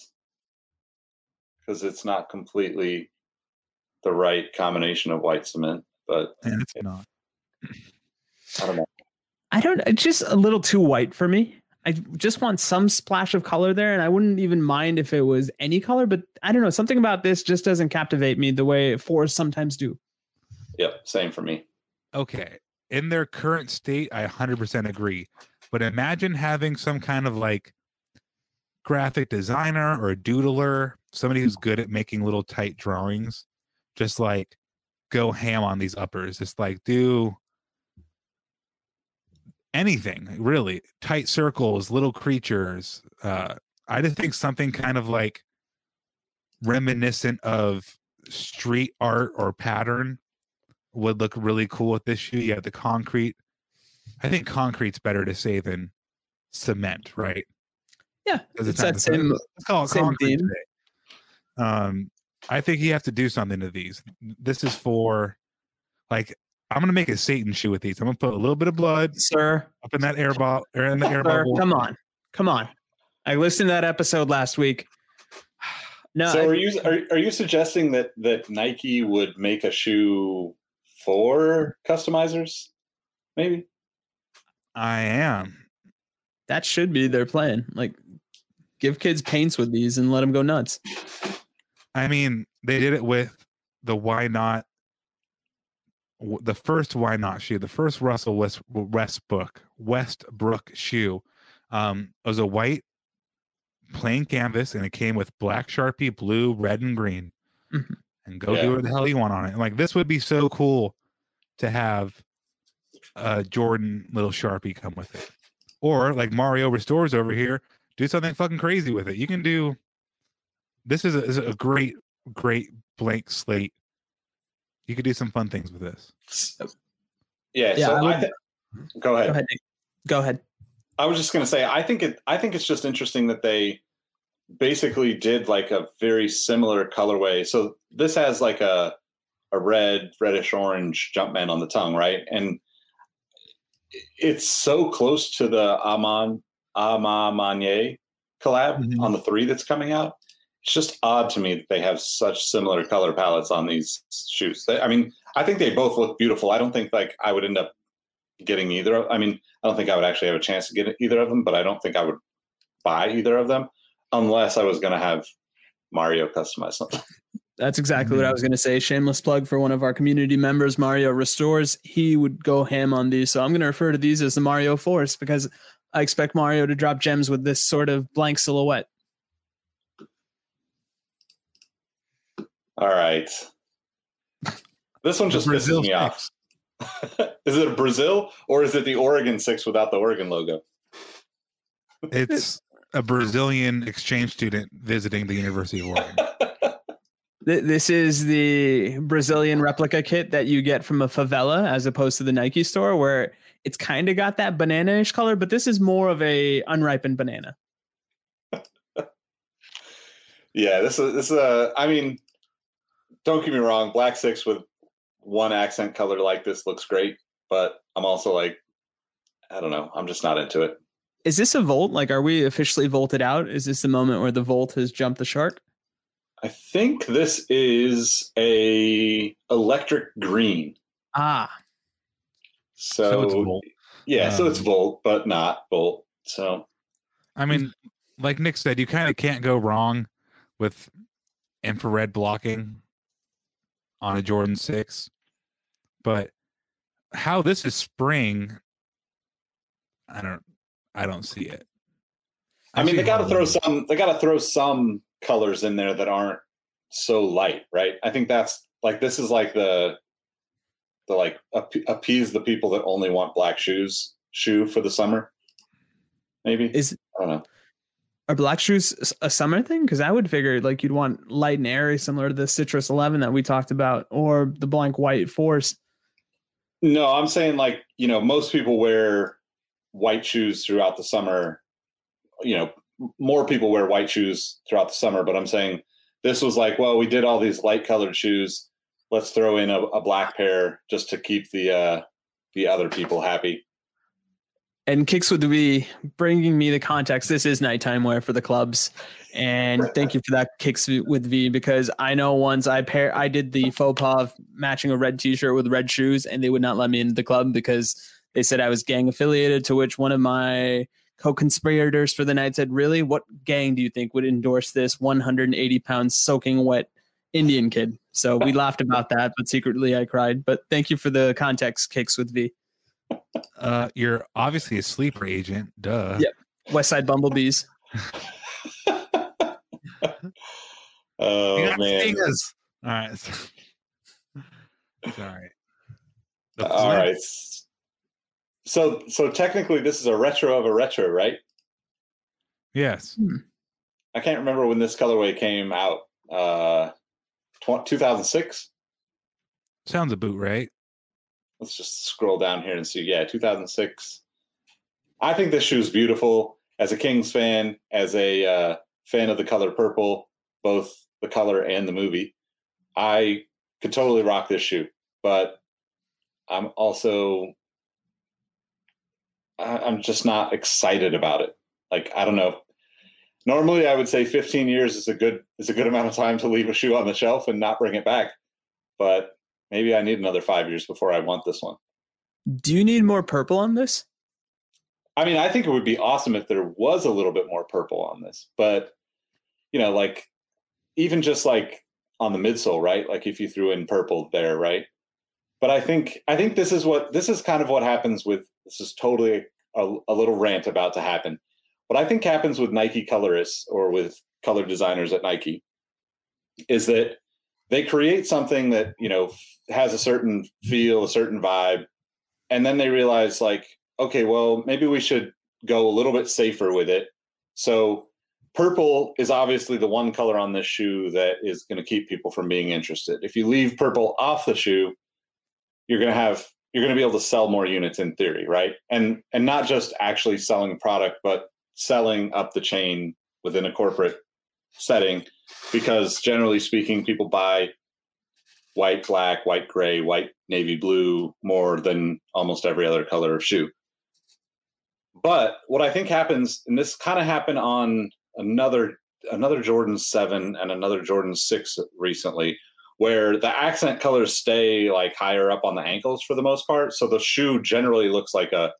because it's not completely the right combination of white cement. But And it's not. I don't know. I don't. It's just a little too white for me. I just want some splash of color there, and I wouldn't even mind if it was any color. But I don't know. Something about this just doesn't captivate me the way fours sometimes do. Yep, same for me. Okay. in their current state, I 100% agree. But imagine having some kind of like graphic designer or a doodler, somebody who's good at making little tight drawings, just like go ham on these uppers. Just like do anything really tight circles, little creatures. Uh, I just think something kind of like reminiscent of street art or pattern would look really cool with this shoe. You have the concrete. I think concrete's better to say than cement, right? yeah it's not that same. Let's call it same concrete theme. today. Um, I think you have to do something to these. This is for, like, I'm gonna make a Satan shoe with these. I'm gonna put a little bit of blood Sir, up in that air ball or in the air sir, bubble. come on, come on. I listened to that episode last week. No, so I- are you are, are you suggesting that that Nike would make a shoe for customizers? Maybe. I am. that should be their plan. Like, give kids paints with these and let them go nuts. I mean, they did it with the why not, w- the first why not shoe, the first Russell West Westbrook Westbrook shoe. Um, it was a white plain canvas, and it came with black Sharpie, blue, red, and green. Mhm. And go Yeah. do what the hell you want on it. And like this would be so cool to have a Jordan little Sharpie come with it, or like Mario restores over here, do something fucking crazy with it. You can do this is a, is a great great blank slate you could do some fun things with this Yeah. Yeah, so I I would- thi- go ahead. Go ahead. Nick. Go ahead. I was just going to say, I think it. I think it's just interesting that they basically did like a very similar colorway. So this has like a a red, reddish orange Jumpman on the tongue, right? And it's so close to the Aman A Ma Maniére collab Mhm. on the three that's coming out. It's just odd to me that they have such similar color palettes on these shoes. They, I mean, I think they both look beautiful. I don't think like I would end up getting either. I mean, I don't think I would actually have a chance to get either of them, but I don't think I would buy either of them unless I was going to have Mario customize something. That's exactly what I was going to say. Shameless plug for one of our community members, Mario Restores. He would go ham on these. So I'm going to refer to these as the Mario Force because I expect Mario to drop gems with this sort of blank silhouette. All right. This one just Brazil pisses me off. is it Brazil or is it the Oregon six without the Oregon logo? it's a brazilian exchange student visiting the university of oregon This is the Brazilian replica kit that you get from a favela as opposed to the Nike store where it's kind of got that banana-ish color, but this is more of a unripened banana. Yeah, this is this is a. I mean, don't get me wrong. Black six with one accent color like this looks great, but I'm also like, I don't know. I'm just not into it. Is this a volt? Like, are we officially volted out? Is this the moment where the volt has jumped the shark? I think this is a electric green. Ah, So, So it's Volt. yeah, so it's Um, volt, but not volt. So i mean like nick said you kind of can't go wrong with infrared blocking on a jordan 6 but how this is spring i don't i don't see it I mean, they got to throw some. They got to throw some colors in there that aren't so light, right? I think that's like this is like the the like ap- appease the people that only want black shoes shoe for the summer. Maybe is I don't know. Are black shoes a summer thing? Because I would figure like you'd want light and airy, similar to the Citrus Eleven that we talked about, or the blank white Force. No, I'm saying like you know most people wear white shoes throughout the summer. You know, more people wear white shoes throughout the summer, but I'm saying this was like, well, we did all these light colored shoes. Let's throw in a, a black pair just to keep the uh, the other people happy. And kicks would be bringing me the context. This is nighttime wear for the clubs, and thank you for that kicks with V because I know once I pair I did the faux pas of matching a red T-shirt with red shoes, and they would not let me into the club because they said I was gang affiliated. To which one of my co-conspirators for the night said, "Really, what gang do you think would endorse this 180 pounds soaking wet Indian kid?" So we laughed about that, but secretly I cried. But thank you for the context, kicks with V. Uh, you're obviously a sleeper agent. Duh. Yeah. West Side Bumblebees. oh man. All right. Sorry. The All Flint- right. So so technically, this is a retro of a retro, right? Yes. I can't remember when this colorway came out. Uh, 2006. Sounds a boot, right? Let's just scroll down here and see. Yeah, 2006. I think this shoe is beautiful. As a Kings fan, as a uh, fan of the color purple, both the color and the movie, I could totally rock this shoe. But I'm also, I'm just not excited about it. Like I don't know. Normally, I would say 15 years is a good is a good amount of time to leave a shoe on the shelf and not bring it back. But maybe I need another five years before I want this one. Do you need more purple on this? I mean, I think it would be awesome if there was a little bit more purple on this, but you know, like even just like on the midsole, right? Like if you threw in purple there, right? But I think I think this is what this is kind of what happens with this is totally a, a little rant about to happen. What I think happens with Nike colorists or with color designers at Nike is that they create something that you know has a certain feel, a certain vibe, and then they realize like okay, well, maybe we should go a little bit safer with it. So, purple is obviously the one color on this shoe that is going to keep people from being interested. If you leave purple off the shoe, you're going to have you're going to be able to sell more units in theory, right? And and not just actually selling product, but selling up the chain within a corporate setting because generally speaking people buy white, black, white, gray, white, navy blue more than almost every other color of shoe. But what I think happens, and this kind of happened on another another Jordan seven and another Jordan six recently, where the accent colors stay like higher up on the ankles for the most part. So the shoe generally looks like a,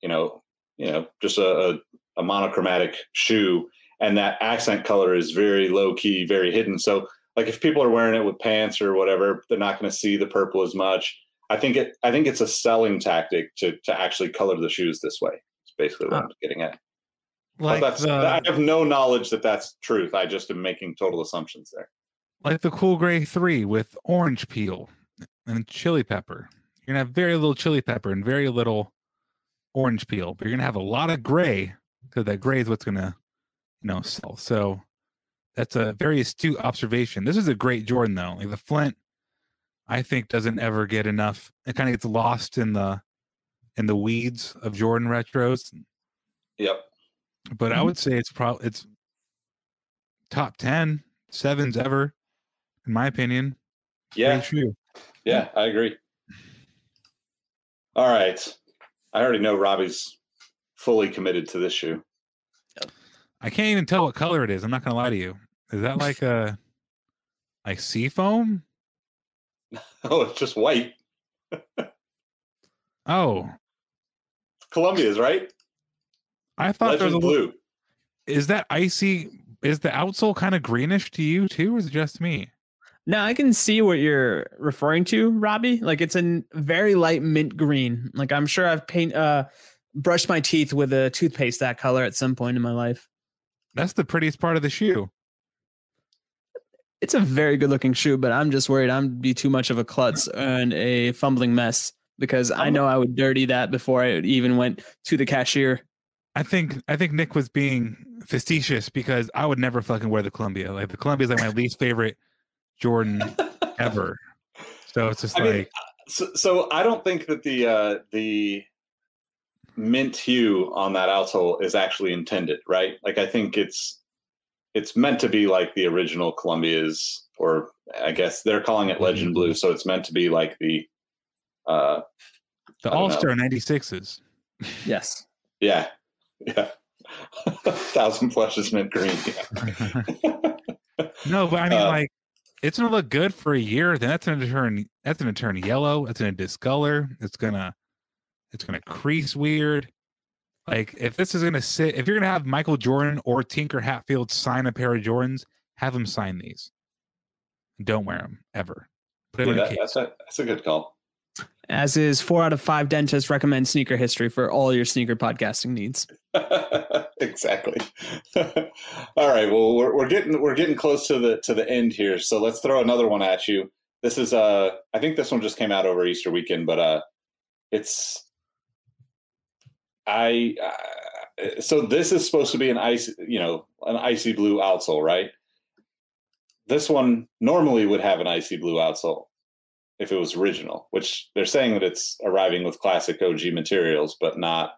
you know, you know, just a, a, a monochromatic shoe, and that accent color is very low key, very hidden. So like if people are wearing it with pants or whatever, they're not going to see the purple as much. I think it. I think it's a selling tactic to to actually color the shoes this way. It's basically what I'm getting at. Like but that's, the I have no knowledge that that's truth. I just am making total assumptions there. like the cool gray three with orange peel and chili pepper. You're gonna have very little chili pepper and very little orange peel, but you're gonna have a lot of gray because that gray is what's gonna, you know, sell. So that's a very astute observation. This is a great Jordan though. Like the Flint, I think doesn't ever get enough. It kind of gets lost in the in the weeds of Jordan retros. Yep. But I would say it's probably it's top 10 sevens ever, in my opinion. Yeah. Yeah, I agree. All right. I already know Robbie's fully committed to this shoe. I can't even tell what color it is. I'm not gonna lie to you. Is that like a like sea foam? Oh, it's just white. Oh, Columbia's right. I thought there was Legend a little, blue. is that icy is the outsole kind of greenish to you too, or is it just me? Now I can see what you're referring to, Robbie. Like it's a very light mint green. Like I'm sure I've paint uh brushed my teeth with a toothpaste that color at some point in my life. That's the prettiest part of the shoe. It's a very good looking shoe, but I'm just worried I'm be too much of a klutz and a fumbling mess because I know I would dirty that before I even went to the cashier. I think I think Nick was being facetious because I would never fucking wear the Columbia. Like the Columbia is like my least favorite Jordan ever. So it's just I like mean, so, so I don't think that the uh, the mint hue on that outsole is actually intended, right? Like I think it's it's meant to be like the original Columbia's, or I guess they're calling it Legend Blue, so it's meant to be like the uh, the I don't All know. Star '96s. Yes. yeah, yeah, thousand flushes mint green. Yeah. No, but I mean, Uh, like, it's gonna look good for a year. Then that's gonna turn. That's gonna turn yellow. It's gonna discolor. It's gonna. It's gonna crease weird. Like, if this is gonna sit, if you're gonna have Michael Jordan or Tinker Hatfield sign a pair of Jordans, have them sign these. Don't wear them ever. Put them Yeah, in that- case. that's a that's a good call. As is four out of five dentists recommend sneaker history for all your sneaker podcasting needs. exactly. All right. Well, we're, we're getting we're getting close to the to the end here, so let's throw another one at you. This is uh, I think this one just came out over Easter weekend, but uh, it's I. Uh, so this is supposed to be an ice, you know, an icy blue outsole, right? This one normally would have an icy blue outsole if it was original, which they're saying that it's arriving with classic OG materials, but not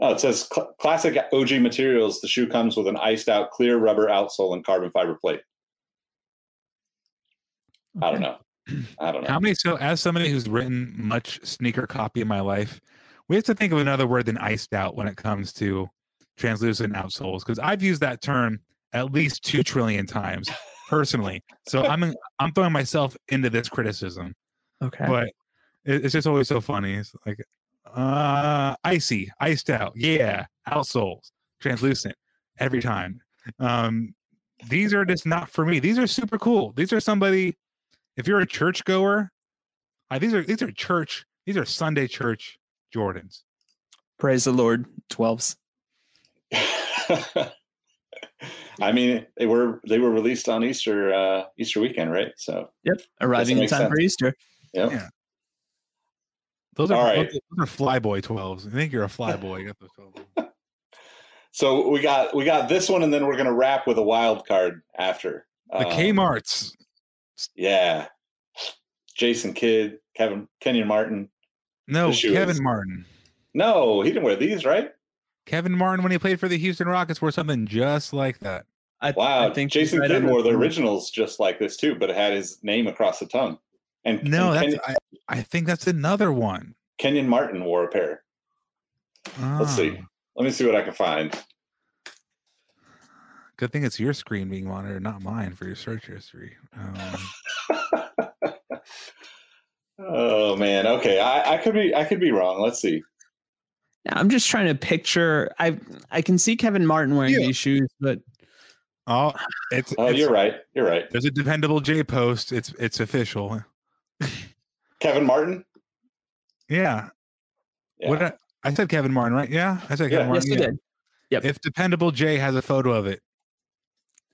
Oh, it says cl- classic OG materials. The shoe comes with an iced out clear rubber outsole and carbon fiber plate. I don't know. I don't know. How many? So, as somebody who's written much sneaker copy in my life, we have to think of another word than iced out when it comes to translucent outsoles because I've used that term at least two trillion times personally. So I'm I'm throwing myself into this criticism. Okay. But it, it's just always so funny. It's like uh icy, iced out, yeah, outsoles, translucent every time. Um these are just not for me. These are super cool. These are somebody if you're a church goer, uh, these are these are church, these are Sunday church Jordans. Praise the Lord, 12s. I mean, they were they were released on Easter uh, Easter weekend, right? So Yep. Arriving in make time for. Easter. yep. Yeah. Those are, All right. those are flyboy 12s. I think you're a flyboy. You got those 12s. So we got we got this one, and then we're gonna wrap with a wild card after The Um, Kmart's. Yeah, Jason Kidd, Kevin Kenyon Martin. No, Kevin Martin. No, he didn't wear these, right? Kevin Martin, when he played for the Houston Rockets, wore something just like that. I, Wow, I think Jason Kidd wore the originals just like this too, but it had his name across the tongue. And No, and that's Ken- I, I think that's another one. Kenyon Martin wore a pair. Let's see. Ah, Let me see what I can find. Good thing it's your screen being monitored, not mine for your search history. Um, Oh man, okay. I, I could be I could be wrong. Let's see. Now, I'm just trying to picture. I I can see Kevin Martin wearing Yeah. these shoes, but oh, it's, Oh, it's you're right. You're right. there's a dependable J post. It's it's official. Kevin Martin. Yeah. Yeah. What I, I said Kevin Martin, right? Yeah, I said Yeah. Kevin yes, Martin. you did. Yep. If dependable J has a photo of it,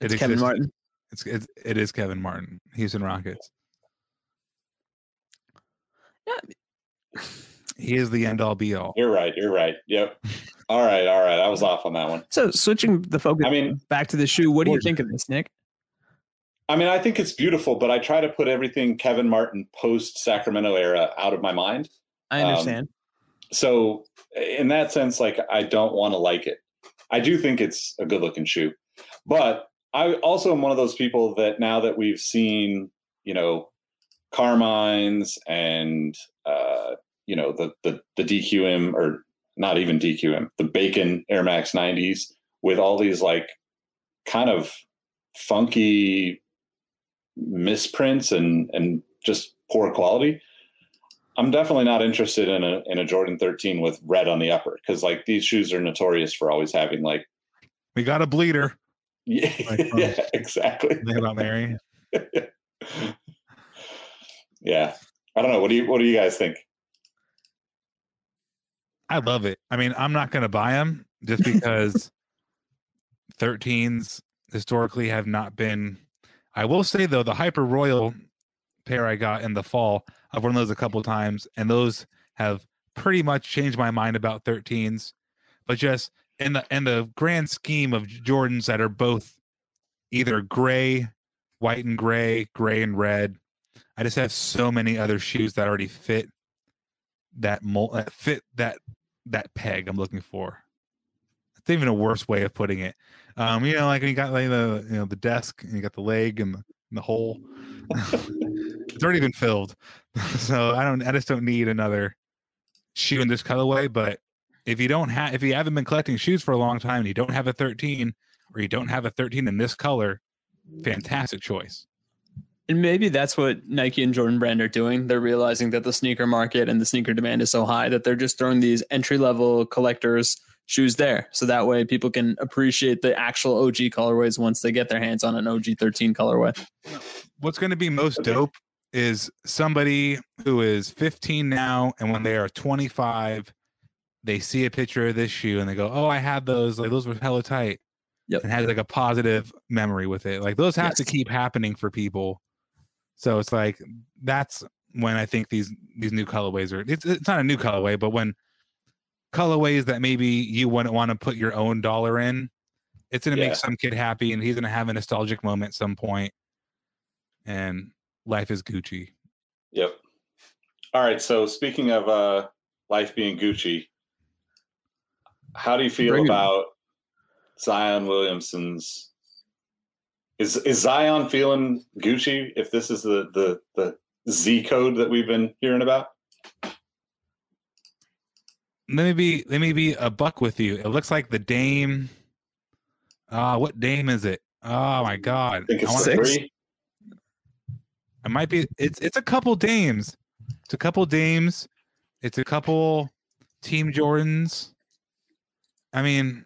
It's Kevin. Martin. It's, it's it is Kevin Martin, Houston Rockets. Yeah. He is the end all be all. You're right. You're right. Yep. All right. All right. I was off on that one. So switching the focus I mean- back to the shoe, what do you think of this, Nick? I mean, I think it's beautiful, but I try to put everything Kevin Martin post Sacramento era out of my mind. I Um, understand. So, in that sense, like I don't want to like it. I do think it's a good looking shoe, but I also am one of those people that now that we've seen, you know, Carmines and uh, you know the the the DQM or not even DQM, the Bacon Air Max 90s with all these like kind of funky misprints and and just poor quality. I'm definitely not interested in a in a Jordan 13 with red on the upper because like these shoes are notorious for always having like We got a bleeder. yeah, um, yeah exactly Think about Mary. Yeah I don't know what do you what do you guys think I love it. I mean, I'm not going to buy them just because 13s historically have not been. I will say though, the Hyper Royal pair I got in the fall, I've worn those a couple times, and those have pretty much changed my mind about 13s. But just in the in the grand scheme of Jordans that are both either gray, white and gray, gray and red, I just have so many other shoes that already fit that mold that fit that that peg I'm looking for. It's even a worse way of putting it. Um, you know, like when you got like the you know the desk and you got the leg and the, and the hole. it's already been filled, so I don't. I just don't need another shoe in this colorway. But if you don't have, if you haven't been collecting shoes for a long time and you don't have a 13, or you don't have a 13 in this color, fantastic choice. And maybe that's what Nike and Jordan Brand are doing. They're realizing that the sneaker market and the sneaker demand is so high that they're just throwing these entry level collectors shoes there. So that way people can appreciate the actual OG colorways once they get their hands on an OG 13 colorway. What's going to be most dope is somebody who is 15 now, and when they are 25, they see a picture of this shoe and they go, "Oh, I had those. Like those were hella tight." Yep. And has like a positive memory with it. Like those have to keep happening for people. So it's like that's when I think these these new colorways are. It's it's not a new colorway, but when colorways that maybe you wouldn't want to put your own dollar in, it's gonna Yeah. make some kid happy, and he's gonna have a nostalgic moment at some point. And life is Gucci. Yep. All right. So speaking of uh, life being Gucci, how do you feel Bring about Zion Williamson's? Is is Zion feeling Gucci? If this is the the the Z code that we've been hearing about? let me be let me be a buck with you. It looks like the Dame. Ah, what Dame is it? Oh my God! I think it's wanna- Six. three. It might be. It's it's a couple Dames. It's a couple Dames. It's a couple Team Jordans. I mean,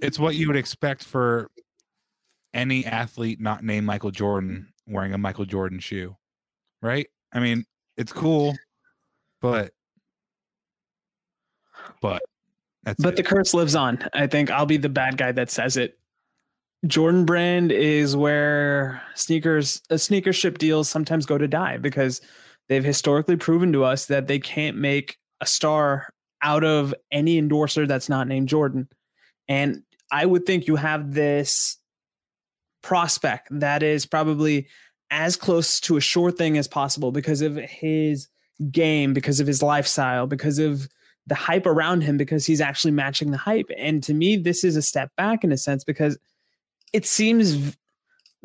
it's what you would expect for any athlete not named Michael Jordan wearing a Michael Jordan shoe, right? I mean, it's cool, but but that's But it. the curse lives on. I think I'll be the bad guy that says it. Jordan brand is where sneakers, uh, sneaker ship deals sometimes go to die because they've historically proven to us that they can't make a star out of any endorser that's not named Jordan. And I would think you have this prospect that is probably as close to a sure thing as possible because of his game, because of his lifestyle, because of the hype around him because he's actually matching the hype. And to me, this is a step back in a sense because it seems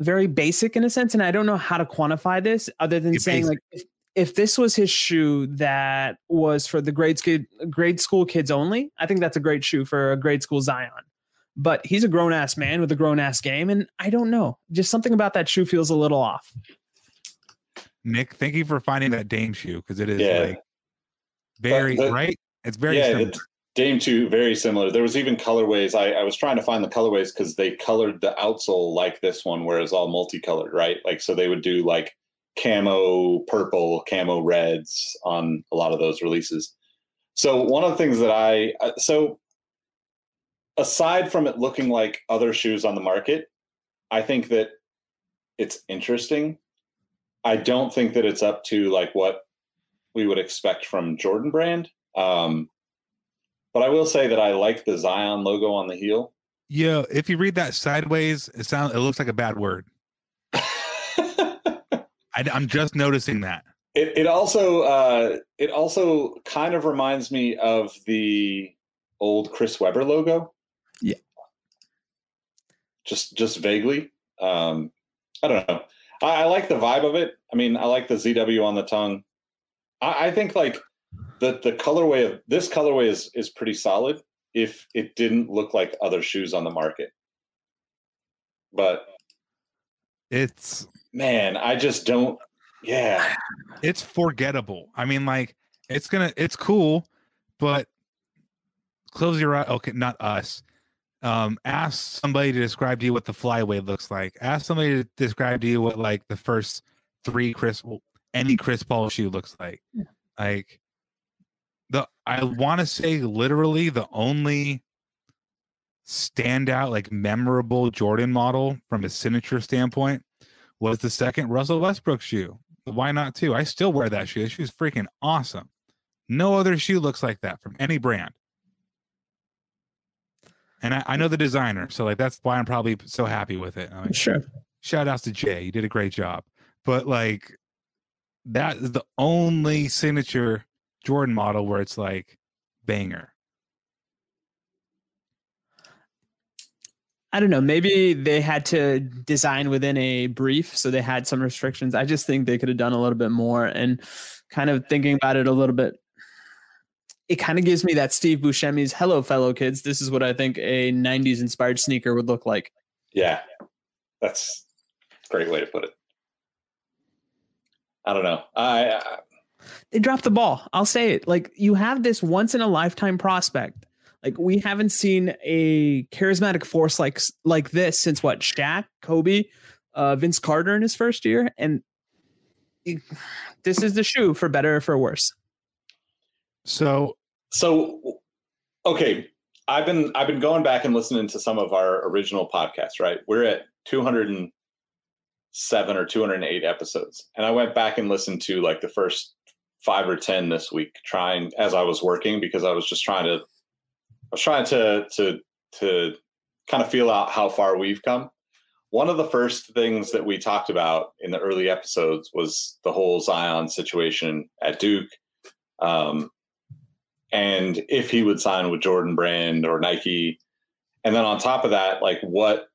very basic in a sense. And I don't know how to quantify this other than It's saying basic. like if, if this was his shoe that was for the grade grade school kids only, I think that's a great shoe for a grade school Zion. But he's a grown ass man with a grown ass game, and I don't know. Just something about that shoe feels a little off. Nick, thank you for finding that Dame shoe because it is Yeah. like very the- right. It's very yeah, similar. the Dame two very similar. There was even colorways. I, I was trying to find the colorways because they colored the outsole like this one, where it's all multicolored, right? Like so they would do like camo purple, camo reds on a lot of those releases. So one of the things that I uh, so aside from it looking like other shoes on the market, I think that it's interesting. I don't think that it's up to like what we would expect from Jordan brand. Um, but I will say that I like the Zion logo on the heel. Yeah, if you read that sideways, it sounds it looks like a bad word. I, am just noticing that. It it also uh, it also kind of reminds me of the old Chris Webber logo. Just just vaguely. Um, I don't know. I, I like the vibe of it. I mean, I like the ZW on the tongue. I, I think like the the colorway of this colorway is is pretty solid. If it didn't look like other shoes on the market, but It's man, I just don't. Yeah, it's forgettable. I mean, like it's gonna it's cool, but close your eye. Okay, not us. Um, ask somebody to describe to you what the Fly Wade looks like. Ask somebody to describe to you what like the first three Chris any Chris Paul shoe looks like. Like the I want to say literally the only standout like memorable Jordan model from a signature standpoint was the second Russell Westbrook shoe. Why not two? I still wear that shoe. That shoe is freaking awesome. No other shoe looks like that from any brand. And I, I know the designer, so like that's why I'm probably so happy with it. Like, Sure. shout outs to Jay. You did a great job. But like that is the only signature Jordan model where it's like banger. I don't know. Maybe they had to design within a brief, so they had some restrictions. I just think they could have done a little bit more. And kind of thinking about it a little bit, it kind of gives me that Steve Buscemi's "Hello, fellow kids. This is what I think a '90s inspired sneaker would look like." yeah, that's a great way to put it. I don't know. I, I They dropped the ball. I'll say it. Like you have this once in a lifetime prospect. Like we haven't seen a charismatic force like like this since what Shaq, Kobe, uh, Vince Carter in his first year, and this is the shoe for better or for worse. So So, okay, I've been I've been going back and listening to some of our original podcasts. Right, we're at 207 or 208 episodes, and I went back and listened to like the first five or ten this week, trying as I was working because I was just trying to I was trying to to to kind of feel out how far we've come. One of the first things that we talked about in the early episodes was the whole Zion situation at Duke. Um, and if he would sign with Jordan Brand or Nike. And then on top of that, like what,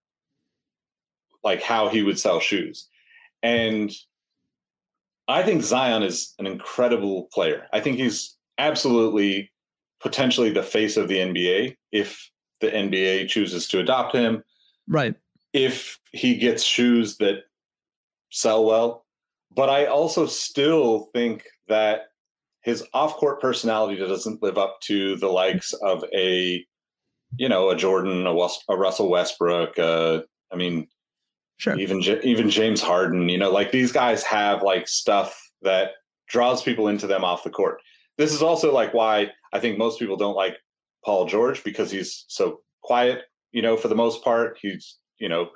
like how he would sell shoes. And I think Zion is an incredible player. I think he's absolutely potentially the face of the NBA if the NBA chooses to adopt him. Right. If he gets shoes that sell well. But I also still think that his off-court personality doesn't live up to the likes of a, you know, a Jordan, a, West, a Russell Westbrook. Uh, I mean, sure. Even even James Harden. You know, like these guys have like stuff that draws people into them off the court. This is also like why I think most people don't like Paul George because he's so quiet. You know, for the most part, he's you know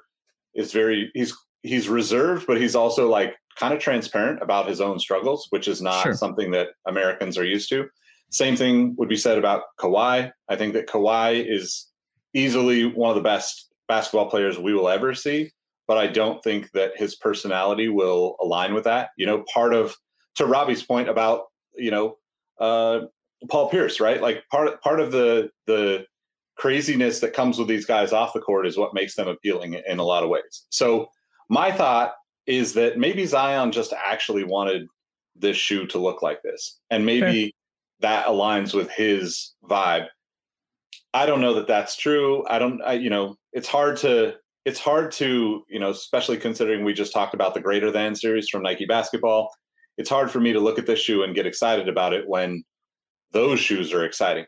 is very he's he's reserved, but he's also like kind of transparent about his own struggles, which is not Sure. something that Americans are used to. Same thing would be said about Kawhi. I think that Kawhi is easily one of the best basketball players we will ever see, but I don't think that his personality will align with that. You know, part of to Robbie's point about you know uh, Paul Pierce, right? Like part part of the the craziness that comes with these guys off the court is what makes them appealing in a lot of ways. So my thought is that maybe Zion just actually wanted this shoe to look like this, and maybe that aligns with his vibe. I don't know that that's true. I don't, I, you know, it's hard to, it's hard to, you know, especially considering we just talked about the greater than series from Nike basketball. It's hard for me to look at this shoe and get excited about it when those shoes are exciting.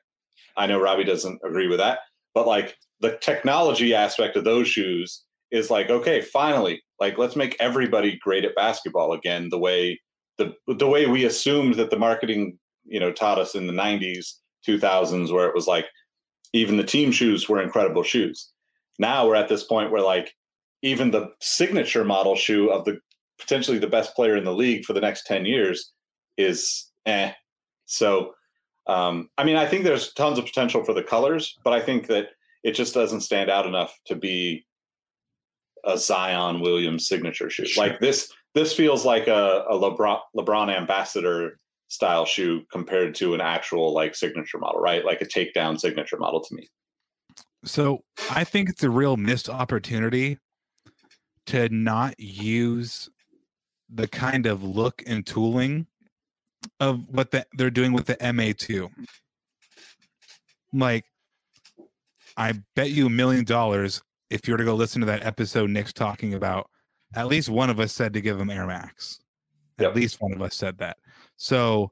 I know Robbie doesn't agree with that, but like the technology aspect of those shoes is like, okay, finally, like let's make everybody great at basketball again, the way the the way we assumed that the marketing, you know, taught us in the 90s, 2000s, where it was like even the team shoes were incredible shoes. Now we're at this point where like even the signature model shoe of the potentially the best player in the league for the next 10 years is eh. So um, I mean, I think there's tons of potential for the colors, but I think that it just doesn't stand out enough to be a Zion Williams signature shoe. Like this, this feels like a, a LeBron LeBron ambassador style shoe compared to an actual like signature model, right? Like a takedown signature model to me. So I think it's a real missed opportunity to not use the kind of look and tooling of what the, they're doing with the MA2. Like, I bet you a million dollars if you were to go listen to that episode Nick's talking about, at least one of us said to give him Air Max. At least one of us said that. So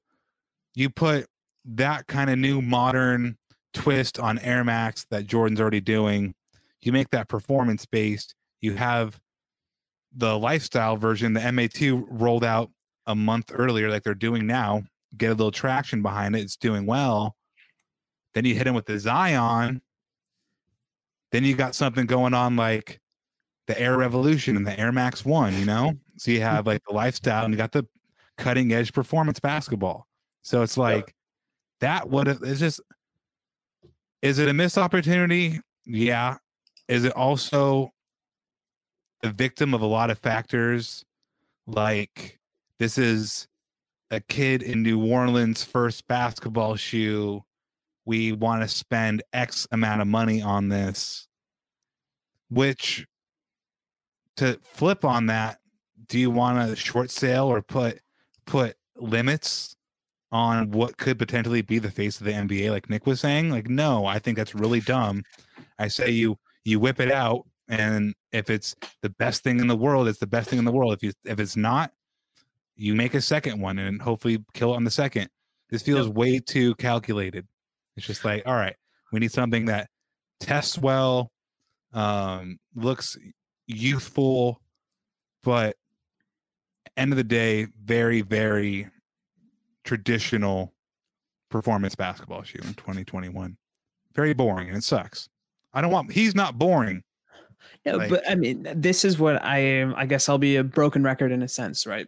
you put that kind of new modern twist on Air Max that Jordan's already doing. You make that performance based. You have the lifestyle version, the MA2 rolled out a month earlier, like they're doing now. Get a little traction behind it. It's doing well. Then you hit him with the Zion. Then you got something going on like the Air Revolution and the Air Max One, you know? So you have like the lifestyle and you got the cutting edge performance basketball. So it's like that would have it's just is it a missed opportunity? Yeah. Is it also a victim of a lot of factors? Like this is a kid in New Orleans' first basketball shoe. We want to spend X amount of money on this. Which to flip on that, do you want a short sale or put put limits on what could potentially be the face of the NBA, like Nick was saying? Like, no, I think that's really dumb. I say you you whip it out, and if it's the best thing in the world, it's the best thing in the world. If you if it's not, you make a second one and hopefully kill it on the second. This feels way too calculated. It's just like, all right, we need something that tests well, um, looks youthful, but end of the day, very, very traditional performance basketball shoe in 2021. Very boring and it sucks. I don't want he's not boring. Yeah, Like- but I mean, this is what I am. I guess I'll be a broken record in a sense, right?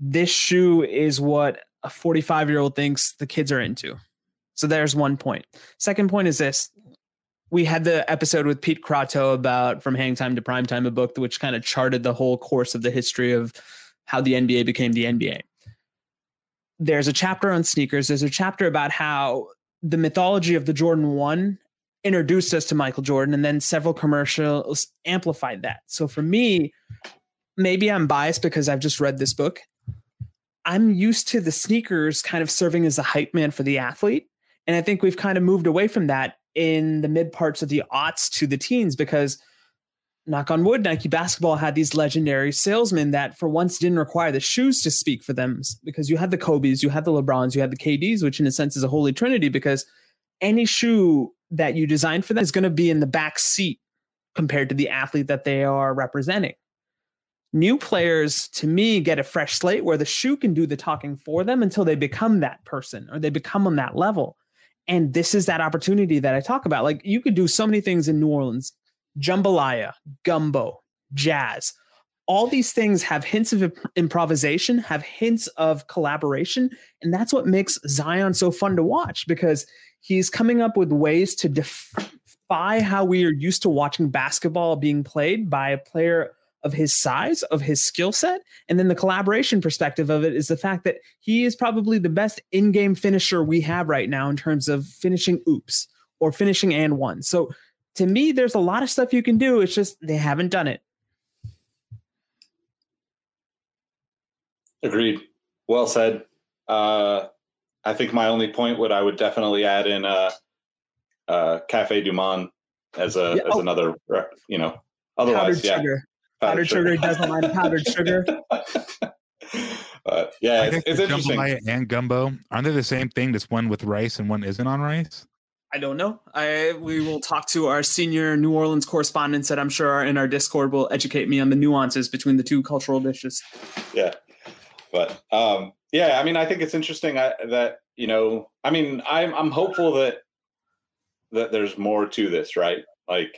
This shoe is what a 45 year old thinks the kids are into. So there's one point. Second point is this. We had the episode with Pete Croatto about From Hang Time to Prime Time, a book which kind of charted the whole course of the history of how the NBA became the NBA. There's a chapter on sneakers. There's a chapter about how the mythology of the Jordan 1 introduced us to Michael Jordan, and then several commercials amplified that. So for me, maybe I'm biased because I've just read this book. I'm used to the sneakers kind of serving as a hype man for the athlete. And I think we've kind of moved away from that in the mid parts of the aughts to the teens because, knock on wood, Nike basketball had these legendary salesmen that for once didn't require the shoes to speak for them because you had the Kobe's, you had the LeBrons, you had the KDs, which in a sense is a holy trinity because any shoe that you design for them is going to be in the back seat compared to the athlete that they are representing. New players, to me, get a fresh slate where the shoe can do the talking for them until they become that person or they become on that level. And this is that opportunity that I talk about. Like you could do so many things in New Orleans jambalaya, gumbo, jazz. All these things have hints of improvisation, have hints of collaboration. And that's what makes Zion so fun to watch because he's coming up with ways to defy how we are used to watching basketball being played by a player of his size, of his skill set. And then the collaboration perspective of it is the fact that he is probably the best in game finisher we have right now in terms of finishing oops or finishing and one. So to me, there's a lot of stuff you can do. It's just they haven't done it. Agreed. Well said. Uh, I think my only point would I would definitely add in uh, uh, Cafe Du Monde as a Yeah, as oh. another you know. Otherwise, yeah, sugar. Powdered sugar. He doesn't mind powdered sugar. But yeah, I it's, think it's the interesting. jambalaya and gumbo aren't they the same thing? Just one with rice and one isn't on rice. I don't know. I we will talk to our senior New Orleans correspondents that I'm sure are in our Discord will educate me on the nuances between the two cultural dishes. yeah but um yeah i mean i think it's interesting I, that you know i mean i'm i'm hopeful that that there's more to this right like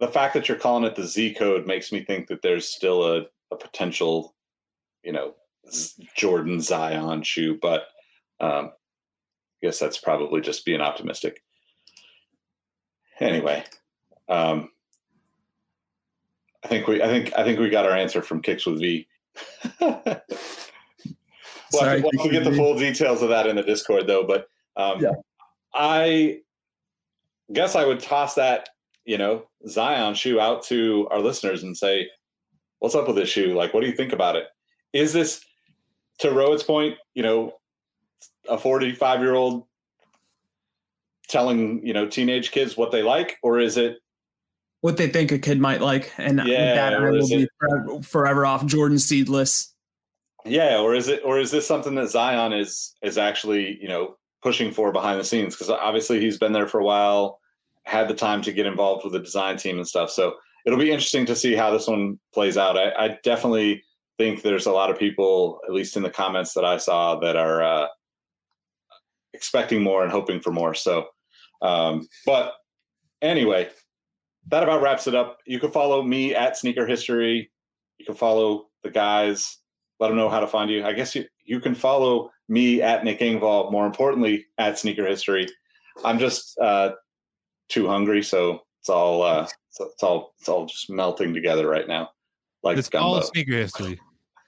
the fact that you're calling it the z code makes me think that there's still a, a potential you know jordan zion shoe but um i guess that's probably just being optimistic anyway um I think we, I think, I think we got our answer from Kicks with V. well, Sorry, we'll get the full details of that in the Discord, though. But um, Yeah. I guess I would toss that, you know, Zion shoe out to our listeners and say, "What's up with this shoe? Like, what do you think about it? Is this, to Rohit's point, you know, a forty-five-year-old telling you know teenage kids what they like, or is it What they think a kid might like, and Yeah, that I will be forever, forever off Jordan seedless. Yeah, or is it or is this something that Zion is is actually, you know, pushing for behind the scenes because obviously he's been there for a while, had the time to get involved with the design team and stuff. So it'll be interesting to see how this one plays out. I, I definitely think there's a lot of people, at least in the comments that I saw, that are uh, expecting more and hoping for more. So, um, but anyway, that about wraps it up. You can follow me at Sneaker History. You can follow the guys let them know how to find you. I guess you, you can follow me at Nick Engvall, more importantly, at Sneaker History. I'm just uh, too hungry, so it's all uh, it's, it's all it's all just melting together right now, like It's gumbo. all sneaker history.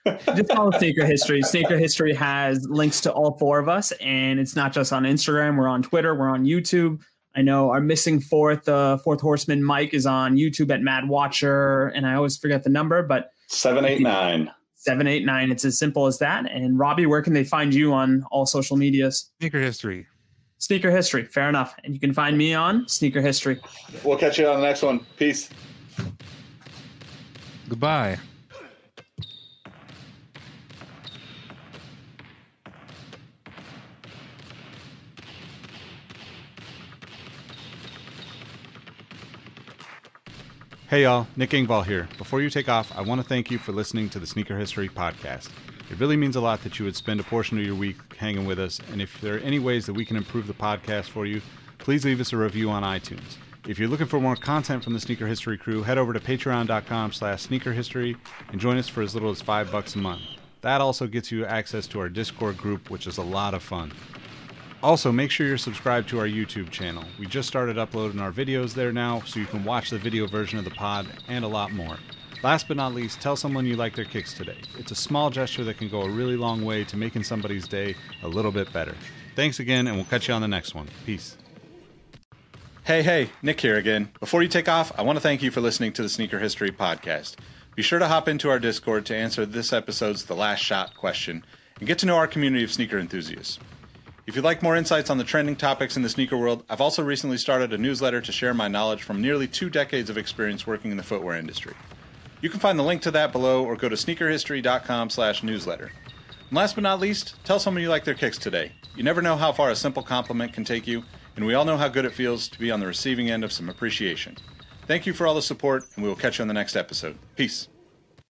Just follow Sneaker History. Sneaker History has links to all four of us, and it's not just on Instagram. We're on Twitter. We're on YouTube. I know our missing fourth, uh, fourth horseman, Mike, is on YouTube at Mad Watcher, and I always forget the number, but Seven eight nine. seven eight nine. It's as simple as that. And Robbie, where can they find you on all social medias? Sneaker history. Sneaker History. Fair enough. And you can find me on Sneaker History. We'll catch you on the next one. Peace. Goodbye. Hey y'all, Nick Engvall here. Before you take off, I want to thank you for listening to the Sneaker History Podcast. It really means a lot that you would spend a portion of your week hanging with us, and if there are any ways that we can improve the podcast for you, please leave us a review on iTunes. If you're looking for more content from the Sneaker History crew, head over to patreon.com slash sneakerhistory and join us for as little as five bucks a month. That also gets you access to our Discord group, which is a lot of fun. Also, make sure you're subscribed to our YouTube channel. We just started uploading our videos there now, so you can watch the video version of the pod and a lot more. Last but not least, tell someone you like their kicks today. It's a small gesture that can go a really long way to making somebody's day a little bit better. Thanks again, and we'll catch you on the next one. Peace. Hey, hey, Nick here again. Before you take off, I want to thank you for listening to the Sneaker History Podcast. Be sure to hop into our Discord to answer this episode's The Last Shot question and get to know our community of sneaker enthusiasts. If you'd like more insights on the trending topics in the sneaker world, I've also recently started a newsletter to share my knowledge from nearly two decades of experience working in the footwear industry. You can find the link to that below or go to sneakerhistory.com slash newsletter. And last but not least, tell someone you like their kicks today. You never know how far a simple compliment can take you, and we all know how good it feels to be on the receiving end of some appreciation. Thank you for all the support, and we will catch you on the next episode. Peace.